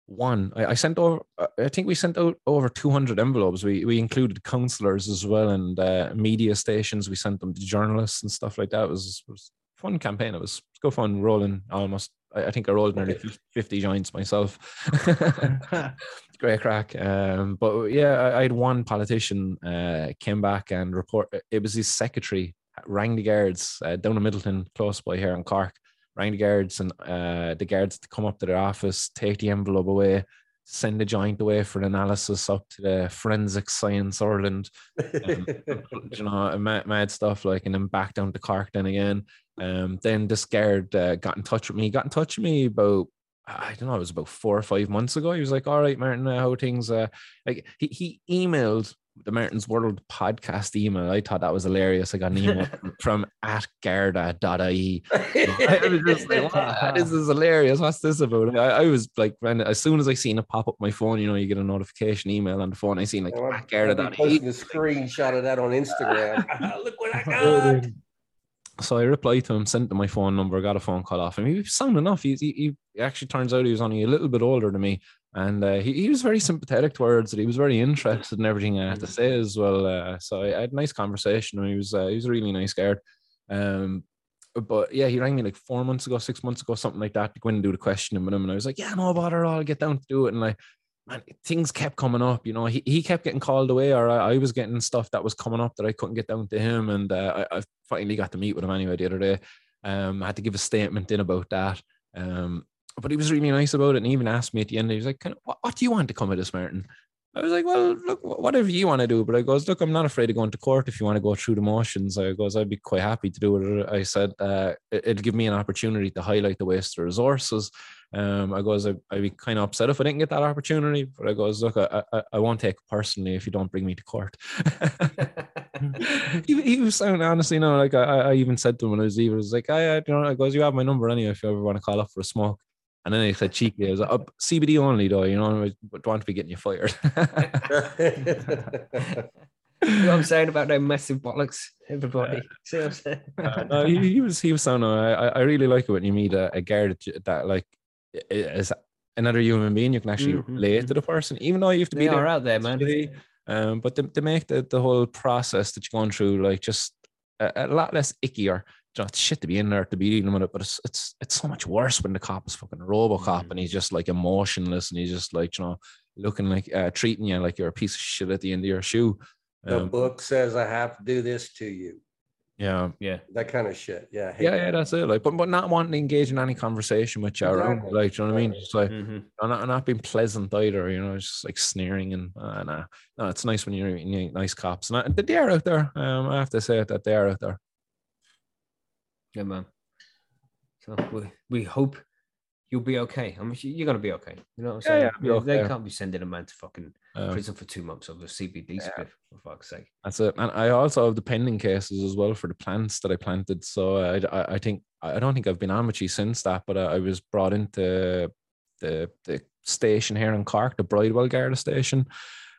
Speaker 4: One, I, I sent over. I think we sent out over 200 envelopes. We we included councillors as well and uh, media stations. We sent them to journalists and stuff like that. It was it was a fun campaign. It was, it was good fun rolling almost. I, I think I rolled nearly 50 joints myself. Great crack. Um, but yeah, I, I had one politician uh, came back and report. It was his secretary rang the guards uh, down in Midleton, close by here in Cork. Rang the guards and uh, the guards to come up to their office, take the envelope away, send the joint away for analysis up to the Forensic Science Ireland um, you know, mad, mad stuff like, and then back down to Cork then again. Um, then this guard uh, got in touch with me. He got in touch with me about I don't know, it was about four or five months ago. He was like, "All right, Martin, uh, how things?" Uh, like he he emailed the Martin's World podcast email. I thought that was hilarious. I got an email from at garda.ie. I was just like, "What? this is hilarious. What's this about? I, I was like, when as soon as I seen it pop up my phone, you know, you get a notification email on the phone. I seen like
Speaker 3: I'm,
Speaker 4: at
Speaker 3: I'll be
Speaker 4: garda.ie.
Speaker 3: posting a screenshot of that on Instagram. Look what I got.
Speaker 4: So I replied to him, sent him my phone number, got a phone call off him. He was sound enough. He, he, he actually turns out he was only a little bit older than me. And uh, he, he was very sympathetic towards it. He was very interested in everything I had to say as well. Uh, so I, had a nice conversation. He was uh, he was a really nice guy. Um, but yeah, he rang me like four months ago, six months ago, something like that, to go in and do the questioning with him. And I was like, yeah, no bother, I'll get down to do it. And like, man, things kept coming up. You know, he, he kept getting called away, or I, I was getting stuff that was coming up that I couldn't get down to him. And uh, I, I finally got to meet with him anyway the other day. Um, I had to give a statement in about that. Um, but he was really nice about it, and he even asked me at the end. He was like, what, "What do you want to come of this, Martin?" I was like, "Well, look, whatever you want to do." But I goes, "Look, I'm not afraid of going to court if you want to go through the motions." I goes, "I'd be quite happy to do it." I said, uh, it- "It'll give me an opportunity to highlight the waste of resources." Um, I goes, I, I'd be kind of upset if I didn't get that opportunity, but I goes, look, I, I, I won't take personally if you don't bring me to court. he, he was sounding honestly, no, like I, I even said to him when I was leaving, I was like, I, I, you know, I goes, you have my number anyway if you ever want to call up for a smoke. And then he said cheeky, I was like, oh, CBD only though, you know, I don't want to be getting you fired.
Speaker 2: You know what I'm saying about them massive bollocks, everybody. See what I'm saying?
Speaker 4: Uh, no, he, he was he was sounding. I I I really like it when you meet a, a guard that, that like is another human being. You can actually
Speaker 2: Mhm,
Speaker 4: relate to the person, even though you have to be
Speaker 2: They
Speaker 4: there
Speaker 2: are out there, man.
Speaker 4: Um, but they, they make the, the whole process that you're going through like just a, a lot less ickier. You know, it's shit to be in there to be dealing with it, but it's it's it's so much worse when the cop is fucking Robocop and he's just like emotionless and he's just like you know looking like uh, treating you like you're a piece of shit at the end of your shoe.
Speaker 3: the
Speaker 4: Um,
Speaker 3: book says I have to do this to you.
Speaker 4: yeah,
Speaker 2: Yeah.
Speaker 3: That kind of shit. Yeah.
Speaker 4: Yeah,
Speaker 3: that.
Speaker 4: yeah, that's it. Like, but but not wanting to engage in any conversation with you around,
Speaker 3: Exactly.
Speaker 4: like, do you know what I mean? Just like
Speaker 2: Mhm.
Speaker 4: I'm not, I'm not being pleasant either, you know, it's just like sneering and uh, nah. no, it's nice when you're nice cops, and I, they are out there. Um, I have to say it that they are out there.
Speaker 2: Yeah, man. So we, we hope you'll be okay. I mean, you- you're gonna be okay. You know what I'm saying?
Speaker 4: yeah, I'll
Speaker 2: They
Speaker 4: okay.
Speaker 2: can't be sending a man to fucking
Speaker 4: Um,
Speaker 2: prison for two months over a CBD
Speaker 4: Yeah.
Speaker 2: spliff, for fuck's sake.
Speaker 4: That's it. And I also have the pending cases as well for the plants that I planted. So I, I, I think I don't think I've been on with since that, but I, I was brought into the the station here in Cork, the Bridewell Garda station.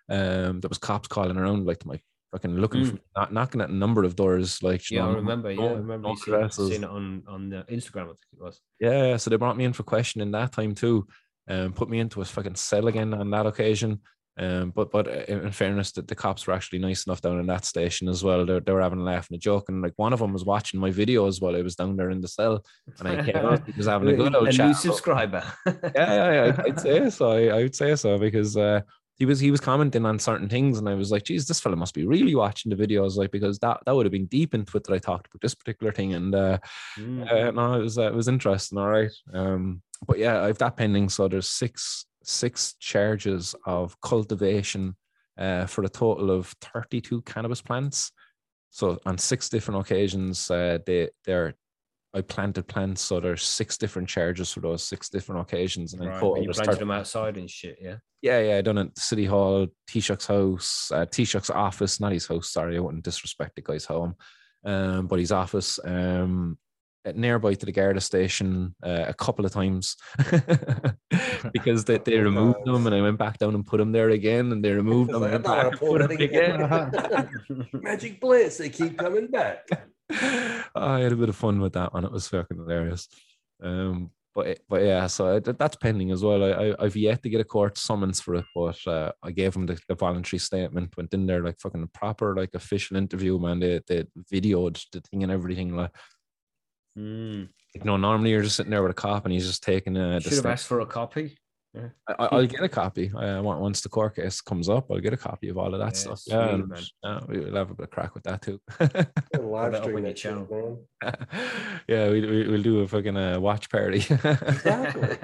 Speaker 4: Um, there was cops calling around like my fucking looking for not knocking at a number of doors. Like you
Speaker 2: Yeah,
Speaker 4: know,
Speaker 2: I remember. Yeah, I remember
Speaker 4: no
Speaker 2: seeing, seeing it on on uh, Instagram. I think it was.
Speaker 4: Yeah, so they brought me in for questioning that time too, and put me into a fucking cell again on that occasion. Um, but but uh, in fairness, the, the cops were actually nice enough down in that station as well. They, they were having a laugh and a joke, and like one of them was watching my videos while I was down there in the cell, and I came out. Was having a good old
Speaker 2: a
Speaker 4: chat.
Speaker 2: new subscriber.
Speaker 4: yeah, yeah, yeah, I'd, say so. I, I would say so because uh, he was he was commenting on certain things, and I was like, "Geez, this fella must be really watching the videos, like because that that would have been deep into it that I talked about this particular thing." And uh,
Speaker 2: Mm.
Speaker 4: uh, no, it was uh, it was interesting. All right, um, but yeah, I've that pending. So there's six six charges of cultivation uh, for a total of 32 cannabis plants. So on six different occasions, uh, they they're I planted plants. So there's six different charges for those six different occasions, and in
Speaker 2: Right,
Speaker 4: total
Speaker 2: and you planted
Speaker 4: 30
Speaker 2: them outside and shit, yeah.
Speaker 4: yeah, yeah, I done it. City Hall, Taoiseach's house, uh, Taoiseach's office, not his house. Sorry, I wouldn't disrespect the guy's home, um, but his office, um, at nearby to the Garda station, uh, a couple of times because they, they
Speaker 3: Oh,
Speaker 4: removed them, and I went back down and put them there again, and they removed them.
Speaker 3: Like,
Speaker 4: and
Speaker 3: I'm
Speaker 4: went
Speaker 3: not
Speaker 4: back and put them again.
Speaker 3: Magic bliss, they keep coming back.
Speaker 4: Oh, I had a bit of fun with that one. It was fucking hilarious. Um, but but yeah, so I, that's pending as well. I, I I've yet to get a court summons for it, but uh, I gave him the, the voluntary statement. Went in there like fucking proper like official interview, man. They they videoed the thing and everything. Like,
Speaker 2: Mm.
Speaker 4: you know, normally you're just sitting there with a cop and he's just taking a. the
Speaker 2: Should have asked for a copy.
Speaker 4: I, I- I'll get a copy. I want once the court case comes up, I'll get a copy of all of that
Speaker 2: Yeah,
Speaker 4: stuff.
Speaker 2: sweet,
Speaker 4: Yeah, and,
Speaker 2: man.
Speaker 4: uh, we'll have a bit of crack with that too.
Speaker 3: Live
Speaker 2: that up
Speaker 3: stream
Speaker 2: on
Speaker 3: that
Speaker 2: channel.
Speaker 4: yeah, we, we, we'll do a fucking uh, watch party.
Speaker 3: Exactly.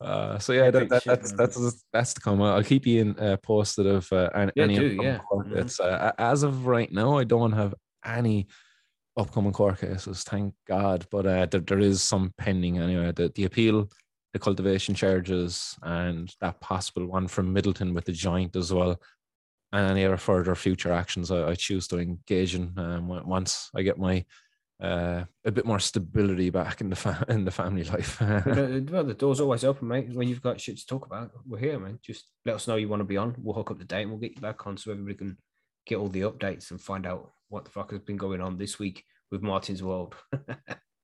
Speaker 4: uh, so yeah, that, that,
Speaker 2: shit,
Speaker 4: that's that's that's to come. I'll keep you in, uh, posted of uh, any,
Speaker 2: Yeah,
Speaker 4: any
Speaker 2: do, yeah.
Speaker 4: court. Uh, as of right now, I don't have any upcoming court cases, thank God. But uh, there, there is some pending anyway. The, the appeal, the cultivation charges, and that possible one from Midleton with the joint as well. And any other further future actions I, I choose to engage in um, once I get my uh, a bit more stability back in the fa- in the family life.
Speaker 2: Well, the door's always open, mate. When you've got shit to talk about, we're here, man. Just let us know you want to be on. We'll hook up the date and we'll get you back on so everybody can get all the updates and find out what the fuck has been going on this week with Martin's World.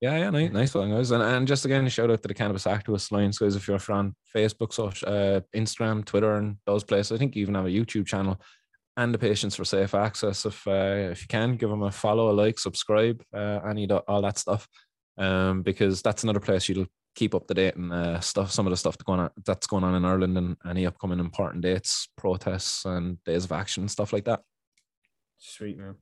Speaker 4: Yeah, yeah, nice, nice one, guys. And, and just again, shout out to the Cannabis Activist Alliance, guys. If you're on Facebook, social, uh, Instagram, Twitter, and those places, I think you even have a YouTube channel. And the Patients for Safe Access. If uh, if you can, give them a follow, a like, subscribe, uh, any all that stuff, um, because that's another place you'll keep up to date and uh, stuff. Some of the stuff that's going on that's going on in Ireland and any upcoming important dates, protests, and days of action, and stuff like that.
Speaker 2: Sweet, man.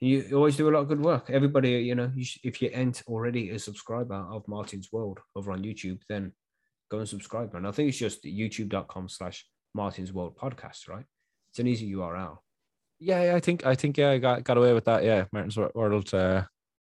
Speaker 2: You always do a lot of good work. Everybody, you know, you sh- if you ain't already a subscriber of Martin's World over on YouTube, then go and subscribe, And I think it's just youtube.com slash Martin's World podcast, right? It's an easy URL.
Speaker 4: Yeah, yeah, I think I think yeah, I got got away with that. Yeah, Martin's World. Uh,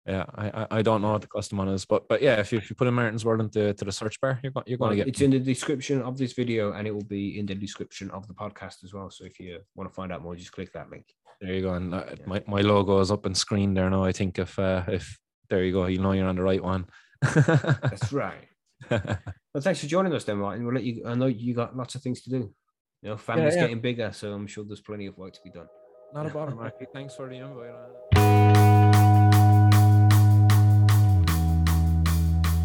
Speaker 4: yeah, I, I I don't know what the custom one is, but but yeah, if you, if you put in Martin's World into to the search bar, you're going you're going
Speaker 2: Well,
Speaker 4: to get.
Speaker 2: it's in the description of this video and it will be in the description of the podcast as well. So if you want to find out more, just click that link.
Speaker 4: There you go, and uh,
Speaker 2: Yeah.
Speaker 4: my, my logo is up on screen there now. I think if uh, if there you go, you know you're on the right one.
Speaker 2: That's right. Well, thanks for joining us, then, Martin. We'll let you. I know you got lots of things to do. You know, family's
Speaker 4: yeah.
Speaker 2: getting bigger, so I'm sure there's plenty of work to be done.
Speaker 4: Not a bother, Marky. Thanks for the invite.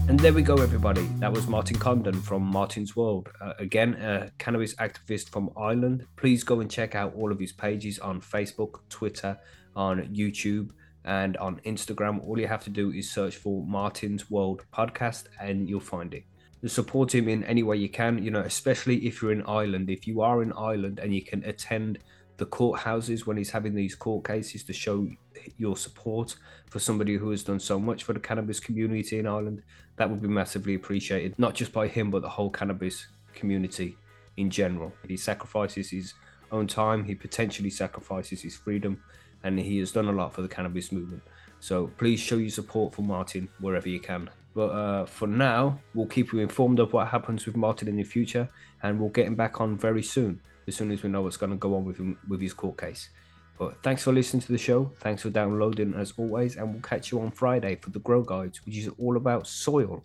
Speaker 2: And there we go, everybody. That was Martin Condon from Martin's World. Uh, again, a cannabis activist from Ireland. Please go and check out all of his pages on Facebook, Twitter, on YouTube, and on Instagram. All you have to do is search for Martin's World Podcast and you'll find it. Support him in any way you can, you know, especially if you're in Ireland. If you are in Ireland and you can attend the courthouses when he's having these court cases to show your support for somebody who has done so much for the cannabis community in Ireland, that would be massively appreciated, not just by him, but the whole cannabis community in general. He sacrifices his own time, he potentially sacrifices his freedom, and he has done a lot for the cannabis movement. So please show your support for Martin wherever you can. But uh, for now, we'll keep you informed of what happens with Martin in the future, and we'll get him back on very soon, as soon as we know what's going to go on with him with his court case. But thanks for listening to the show. Thanks for downloading as always, and we'll catch you on Friday for the Grow Guides, which is all about soil.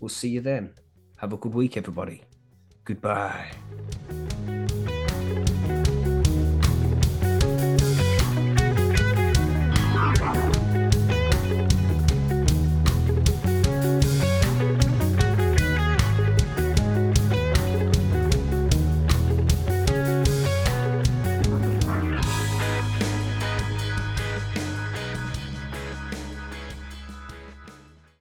Speaker 2: We'll see you then. Have a good week, everybody. Goodbye.